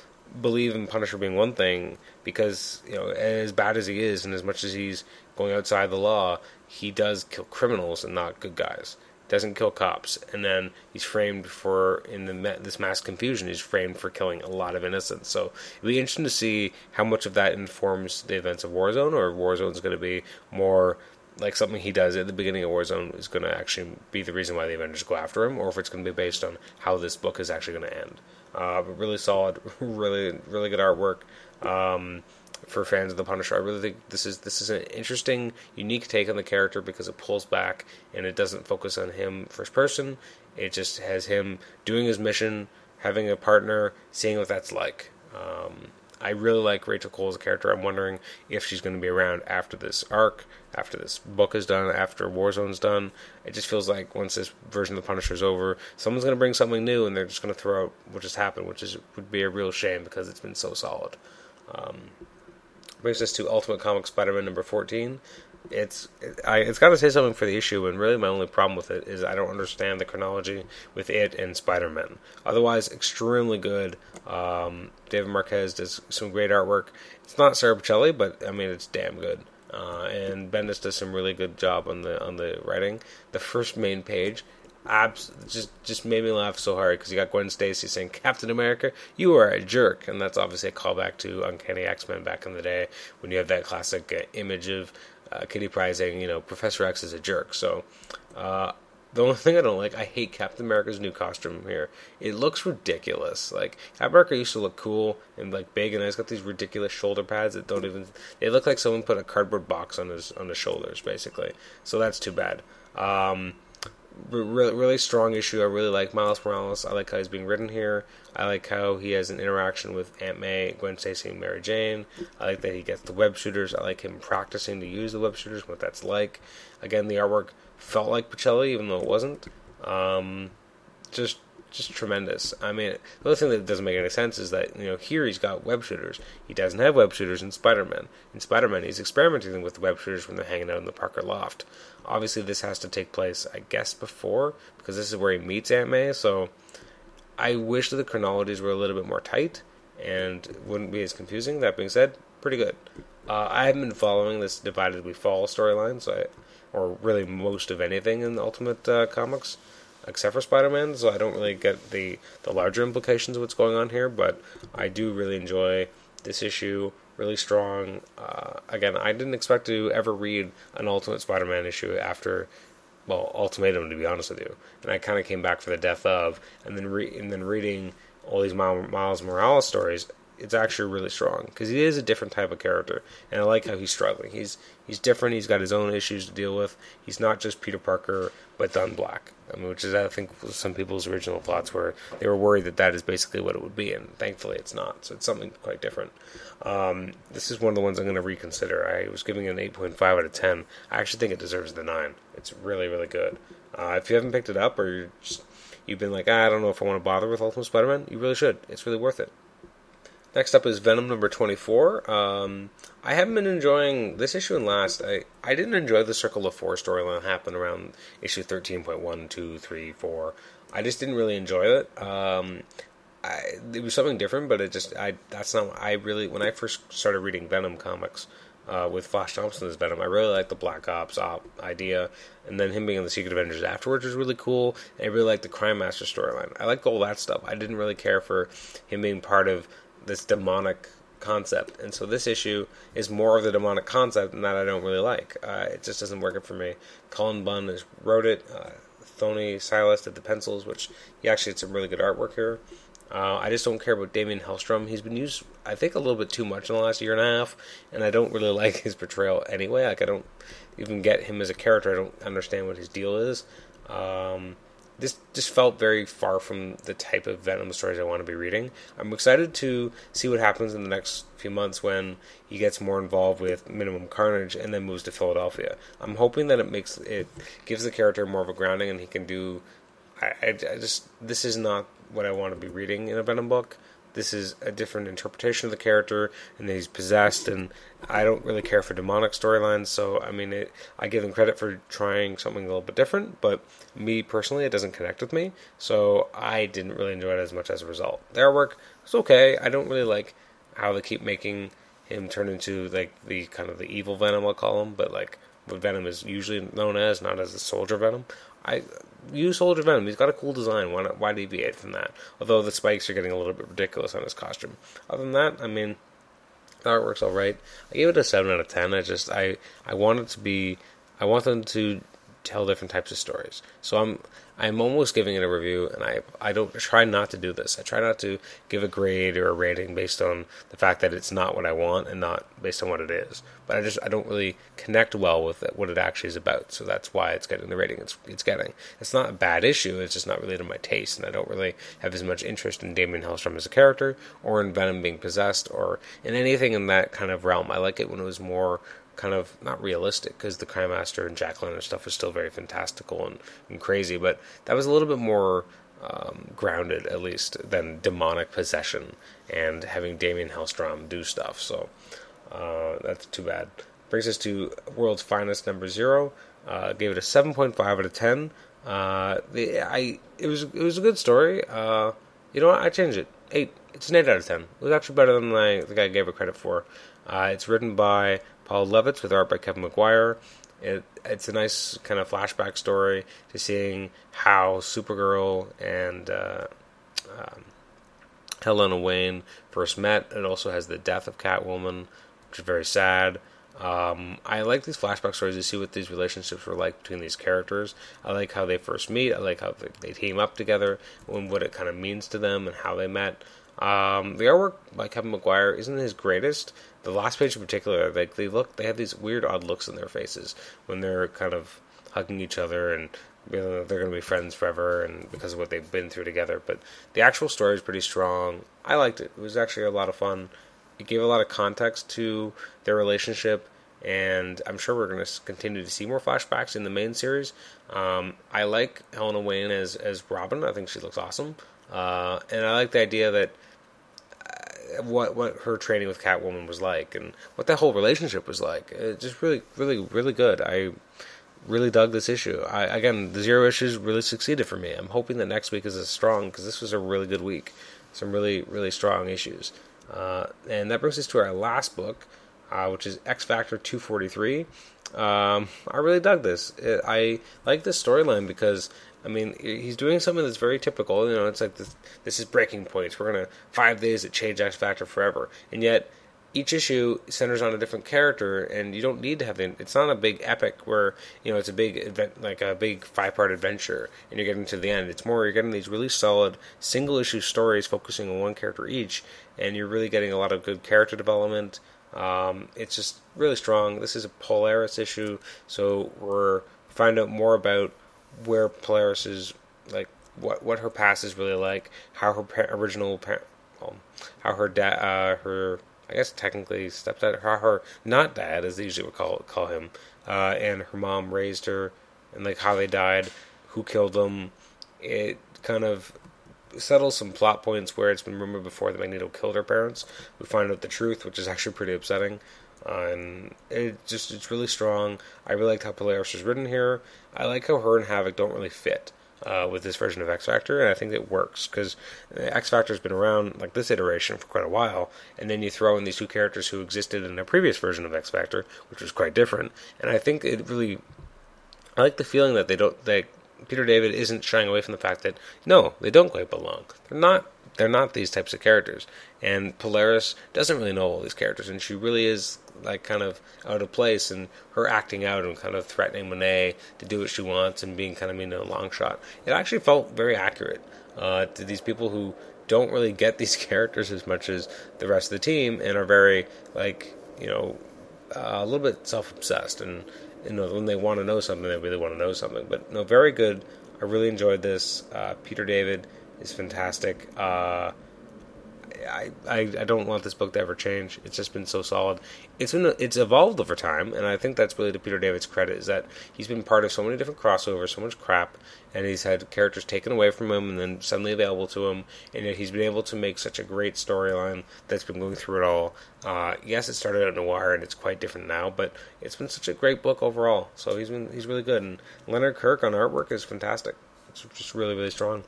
believe in Punisher being one thing because you know as bad as he is and as much as he's going outside the law, he does kill criminals and not good guys doesn't kill cops, and then he's framed for in the this mass confusion. He's framed for killing a lot of innocents. So it'll be interesting to see how much of that informs the events of Warzone, or Warzone is going to be more like something he does at the beginning of Warzone is going to actually be the reason why the Avengers go after him, or if it's going to be based on how this book is actually going to end. Uh, but really solid, really really good artwork. Um, for fans of the Punisher. I really think this is this is an interesting, unique take on the character because it pulls back and it doesn't focus on him first person. It just has him doing his mission, having a partner, seeing what that's like. Um, I really like Rachel Cole as a character. I'm wondering if she's going to be around after this arc, after this book is done, after Warzone's done. It just feels like once this version of the Punisher is over, someone's going to bring something new, and they're just going to throw out what just happened, which is would be a real shame because it's been so solid. Um, brings us to Ultimate Comics Spider-Man number 14. It's I, it's got to say something for the issue, and really my only problem with it is I don't understand the chronology with it and Spider-Man. Otherwise, extremely good. Um, David Marquez does some great artwork. It's not Sara Pichelli, but I mean it's damn good. Uh, and Bendis does some really good job on the on the writing. The first main page abs- just just made me laugh so hard because you got Gwen Stacy saying, "Captain America, you are a jerk," and that's obviously a callback to Uncanny X Men back in the day when you have that classic uh, image of uh, Kitty Pryde saying, "You know, Professor X is a jerk." So. Uh, the only thing I don't like, I hate Captain America's new costume here. It looks ridiculous. Like Captain America used to look cool and like big, and he's got these ridiculous shoulder pads that don't even. They look like someone put a cardboard box on his on his shoulders, basically. So that's too bad. Um, really, really strong issue. I really like Miles Morales. I like how he's being written here. I like how he has an interaction with Aunt May, Gwen Stacy, and Mary Jane. I like that he gets the web shooters. I like him practicing to use the web shooters, what that's like. Again, the artwork felt like Pichelli, even though it wasn't. Um, just just tremendous. I mean, the other thing that doesn't make any sense is that you know here he's got web shooters. He doesn't have web shooters in Spider-Man. In Spider-Man, he's experimenting with web shooters when they're hanging out in the Parker loft. Obviously, this has to take place, I guess, before because this is where he meets Aunt May. So, I wish that the chronologies were a little bit more tight and wouldn't be as confusing. That being said, pretty good. Uh, I haven't been following this Divided We Fall storyline, so I, or really most of anything in the Ultimate uh, Comics except for Spider-Man, so I don't really get the the larger implications of what's going on here. But I do really enjoy this issue. Really strong. Uh, again, I didn't expect to ever read an Ultimate Spider-Man issue after, well, Ultimatum to be honest with you. And I kind of came back for the death of, and then re- and then reading all these Miles Morales stories it's actually really strong because he is a different type of character, and I like how he's struggling. He's he's different. He's got his own issues to deal with. He's not just Peter Parker, but done black. I mean, which is I think some people's original thoughts were they were worried that that is basically what it would be, and thankfully it's not. So it's something quite different. Um, this is one of the ones I'm going to reconsider. I was giving it an 8.5 out of 10. I actually think it deserves the nine. It's really really good. Uh, if you haven't picked it up or just, you've been like, ah, I don't know if I want to bother with Ultimate Spider-Man, you really should. It's really worth it. Next up is Venom number 24. Um, I haven't been enjoying this issue and last. I, I didn't enjoy the Circle of Four storyline that happened around issue 13.1, 2, 3, 4. I just didn't really enjoy it. Um, I, it was something different, but it just I that's not I really when I first started reading Venom comics uh, with Flash Thompson as Venom, I really liked the Black Ops op idea, and then him being in the Secret Avengers afterwards was really cool. And I really liked the Crime Master storyline. I liked all that stuff. I didn't really care for him being part of this demonic concept. And so this issue is more of the demonic concept, and that I don't really like. Uh, it just doesn't work for me. Cullen Bunn has wrote it. Uh, Thony Silas did the pencils, which he actually did some really good artwork here. Uh, I just don't care about Damien Hellstrom. He's been used, I think, a little bit too much in the last year and a half, and I don't really like his portrayal anyway. Like, I don't even get him as a character. I don't understand what his deal is. Um, this just felt very far from the type of Venom stories I want to be reading. I'm excited to see what happens in the next few months when he gets more involved with Minimum Carnage and then moves to Philadelphia. I'm hoping that it makes it gives the character more of a grounding and he can do. I, I, just this is not what I want to be reading in a Venom book this is a different interpretation of the character, and he's possessed. And I don't really care for demonic storylines, so I mean, it, I give them credit for trying something a little bit different. But me personally, it doesn't connect with me, so I didn't really enjoy it as much as a result. Their work was okay. I don't really like how they keep making him turn into like the kind of the evil Venom, I'll call him, but like what Venom is usually known as, not as the Soldier Venom. I use Soldier Venom. He's got a cool design. Why not, why deviate from that? Although the spikes are getting a little bit ridiculous on his costume. Other than that, I mean, the artwork's all right. I gave it a seven out of ten. I just I I wanted it to be I want them to tell different types of stories. So I'm I'm almost giving it a review, and I I don't try not to do this. I try not to give a grade or a rating based on the fact that it's not what I want and not based on what it is. But I just I don't really connect well with it, what it actually is about. So that's why it's getting the rating it's it's getting. It's not a bad issue. It's just not really to my taste, and I don't really have as much interest in Damien Hellstrom as a character, or in Venom being possessed, or in anything in that kind of realm. I like it when it was more kind of not realistic because the Crime Master and Jack and stuff was still very fantastical and, and crazy, but that was a little bit more um, grounded, at least, than demonic possession and having Damien Hellstrom do stuff. So uh, that's too bad. Brings us to World's Finest number zero. Uh, gave it a 7.5 out of 10. Uh, the, I it was it was a good story. Uh, you know what? I changed it. Eight. It's an eight out of ten. It was actually better than I think I gave it credit for. Uh, it's written by Paul Levitz with art by Kevin Maguire. It, it's a nice kind of flashback story to seeing how Supergirl and uh, um, Helena Wayne first met. It also has the death of Catwoman, which is very sad. Um, I like these flashback stories to see what these relationships were like between these characters. I like how they first meet. I like how they, they team up together and what it kind of means to them and how they met. Um, the artwork by Kevin Maguire isn't his greatest. The last page in particular, like they look, they have these weird, odd looks in their faces when they're kind of hugging each other and you know, they're going to be friends forever and because of what they've been through together. But the actual story is pretty strong. I liked it. It was actually a lot of fun. It gave a lot of context to their relationship, and I'm sure we're going to continue to see more flashbacks in the main series. Um, I like Helena Wayne as as Robin. I think she looks awesome, uh, and I like the idea that what what her training with Catwoman was like and what that whole relationship was like. It's just really, really, really good. I really dug this issue. I, again, the zero issues really succeeded for me. I'm hoping that next week is as strong because this was a really good week. Some really, really strong issues. Uh, and that brings us to our last book, uh, which is X Factor 243. Um, I really dug this. It, I like this storyline because I mean, he's doing something that's very typical. You know, it's like this, this is breaking points. We're gonna five days that change X Factor forever, and yet each issue centers on a different character, and you don't need to have it. It's not a big epic where you know it's a big event, like a big five part adventure, and you're getting to the end. It's more you're getting these really solid single issue stories focusing on one character each, and you're really getting a lot of good character development. Um, it's just really strong. This is a Polaris issue, so we're find out more about where Polaris is like what what her past is really like, how her original pa- well, how her dad uh, her I guess technically stepdad how her not dad as they usually would call call him uh, and her mom raised her and like how they died, who killed them. It kind of settles some plot points where it's been rumored before that Magneto killed her parents. We find out the truth, which is actually pretty upsetting. And it just it's really strong. I really liked how Polaris was written here. I like how her and Havoc don't really fit uh, with this version of X Factor, and I think it works because X Factor's been around like this iteration for quite a while, and then you throw in these two characters who existed in a previous version of X Factor, which was quite different, and I think it really. I like the feeling that they don't that Peter David isn't shying away from the fact that no, they don't quite belong. They're not. They're not these types of characters. And Polaris doesn't really know all these characters, and she really is like kind of out of place and her acting out and kind of threatening Monet to do what she wants and being kind of mean in a Longshot. It actually felt very accurate uh, to these people who don't really get these characters as much as the rest of the team and are very like you know uh, a little bit self-obsessed and you know when they want to know something they really want to know something. But no very good. I really enjoyed this. Uh, Peter David is fantastic. Uh, I, I, I don't want this book to ever change. It's just been so solid. It's been it's evolved over time, and I think that's really to Peter David's credit is that he's been part of so many different crossovers, so much crap, and he's had characters taken away from him and then suddenly available to him, and yet he's been able to make such a great storyline that's been going through it all. Uh, yes, it started out noir and it's quite different now, but it's been such a great book overall. So he's been he's really good, and Leonard Kirk on artwork is fantastic. It's just really really strong.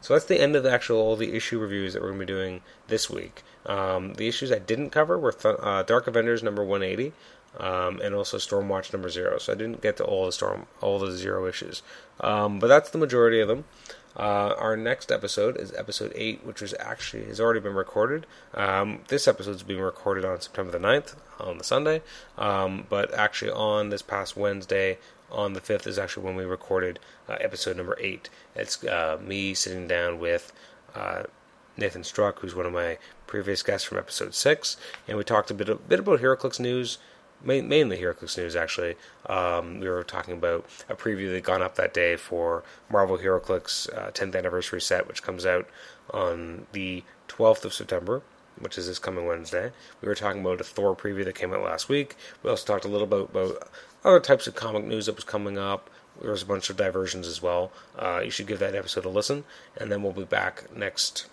So that's the end of the actual all the issue reviews that we're going to be doing this week. Um, the issues I didn't cover were th- uh, Dark Avengers number 180 um, and also Stormwatch number zero. So I didn't get to all the Storm all the zero issues, um, but that's the majority of them. Uh, our next episode is episode 8, which was actually has already been recorded. Um, this is being recorded on September the 9th, on the Sunday, um, but actually on this past Wednesday, on the 5th, is actually when we recorded uh, episode number 8. It's uh, me sitting down with uh, Nathan Struck, who's one of my previous guests from episode 6, and we talked a bit, a bit about HeroClix news, mainly HeroClix news, actually. Um, we were talking about a preview that had gone up that day for Marvel HeroClix uh, 10th anniversary set, which comes out on the 12th of September which is this coming Wednesday. We were talking about a Thor preview that came out last week. We also talked a little bit about other types of comic news that was coming up. There was a bunch of diversions as well. Uh, you should give that episode a listen, and then we'll be back next,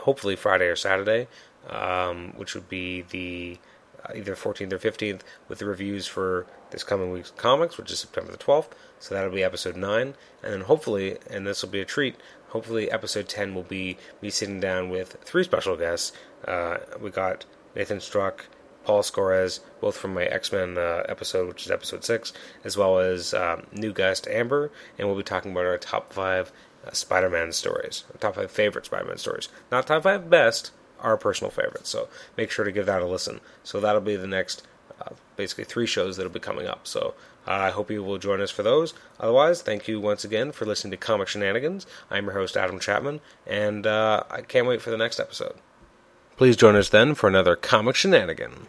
hopefully Friday or Saturday, um, which would be the uh, either 14th or 15th with the reviews for this coming week's comics, which is September the 12th. So that'll be episode 9. And then hopefully, and this will be a treat, hopefully episode 10 will be me sitting down with three special guests. Uh, we got Nathan Struck, Paul Scores, both from my X Men uh, episode, which is episode six, as well as um, new guest Amber, and we'll be talking about our top five uh, Spider Man stories, top five favorite Spider Man stories. Not top five best, our personal favorites. So make sure to give that a listen. So that'll be the next, uh, basically, three shows that'll be coming up. So uh, I hope you will join us for those. Otherwise, thank you once again for listening to Comic Shenanigans. I'm your host, Adam Chapman, and uh, I can't wait for the next episode. Please join us then for another Comic Shenanigan.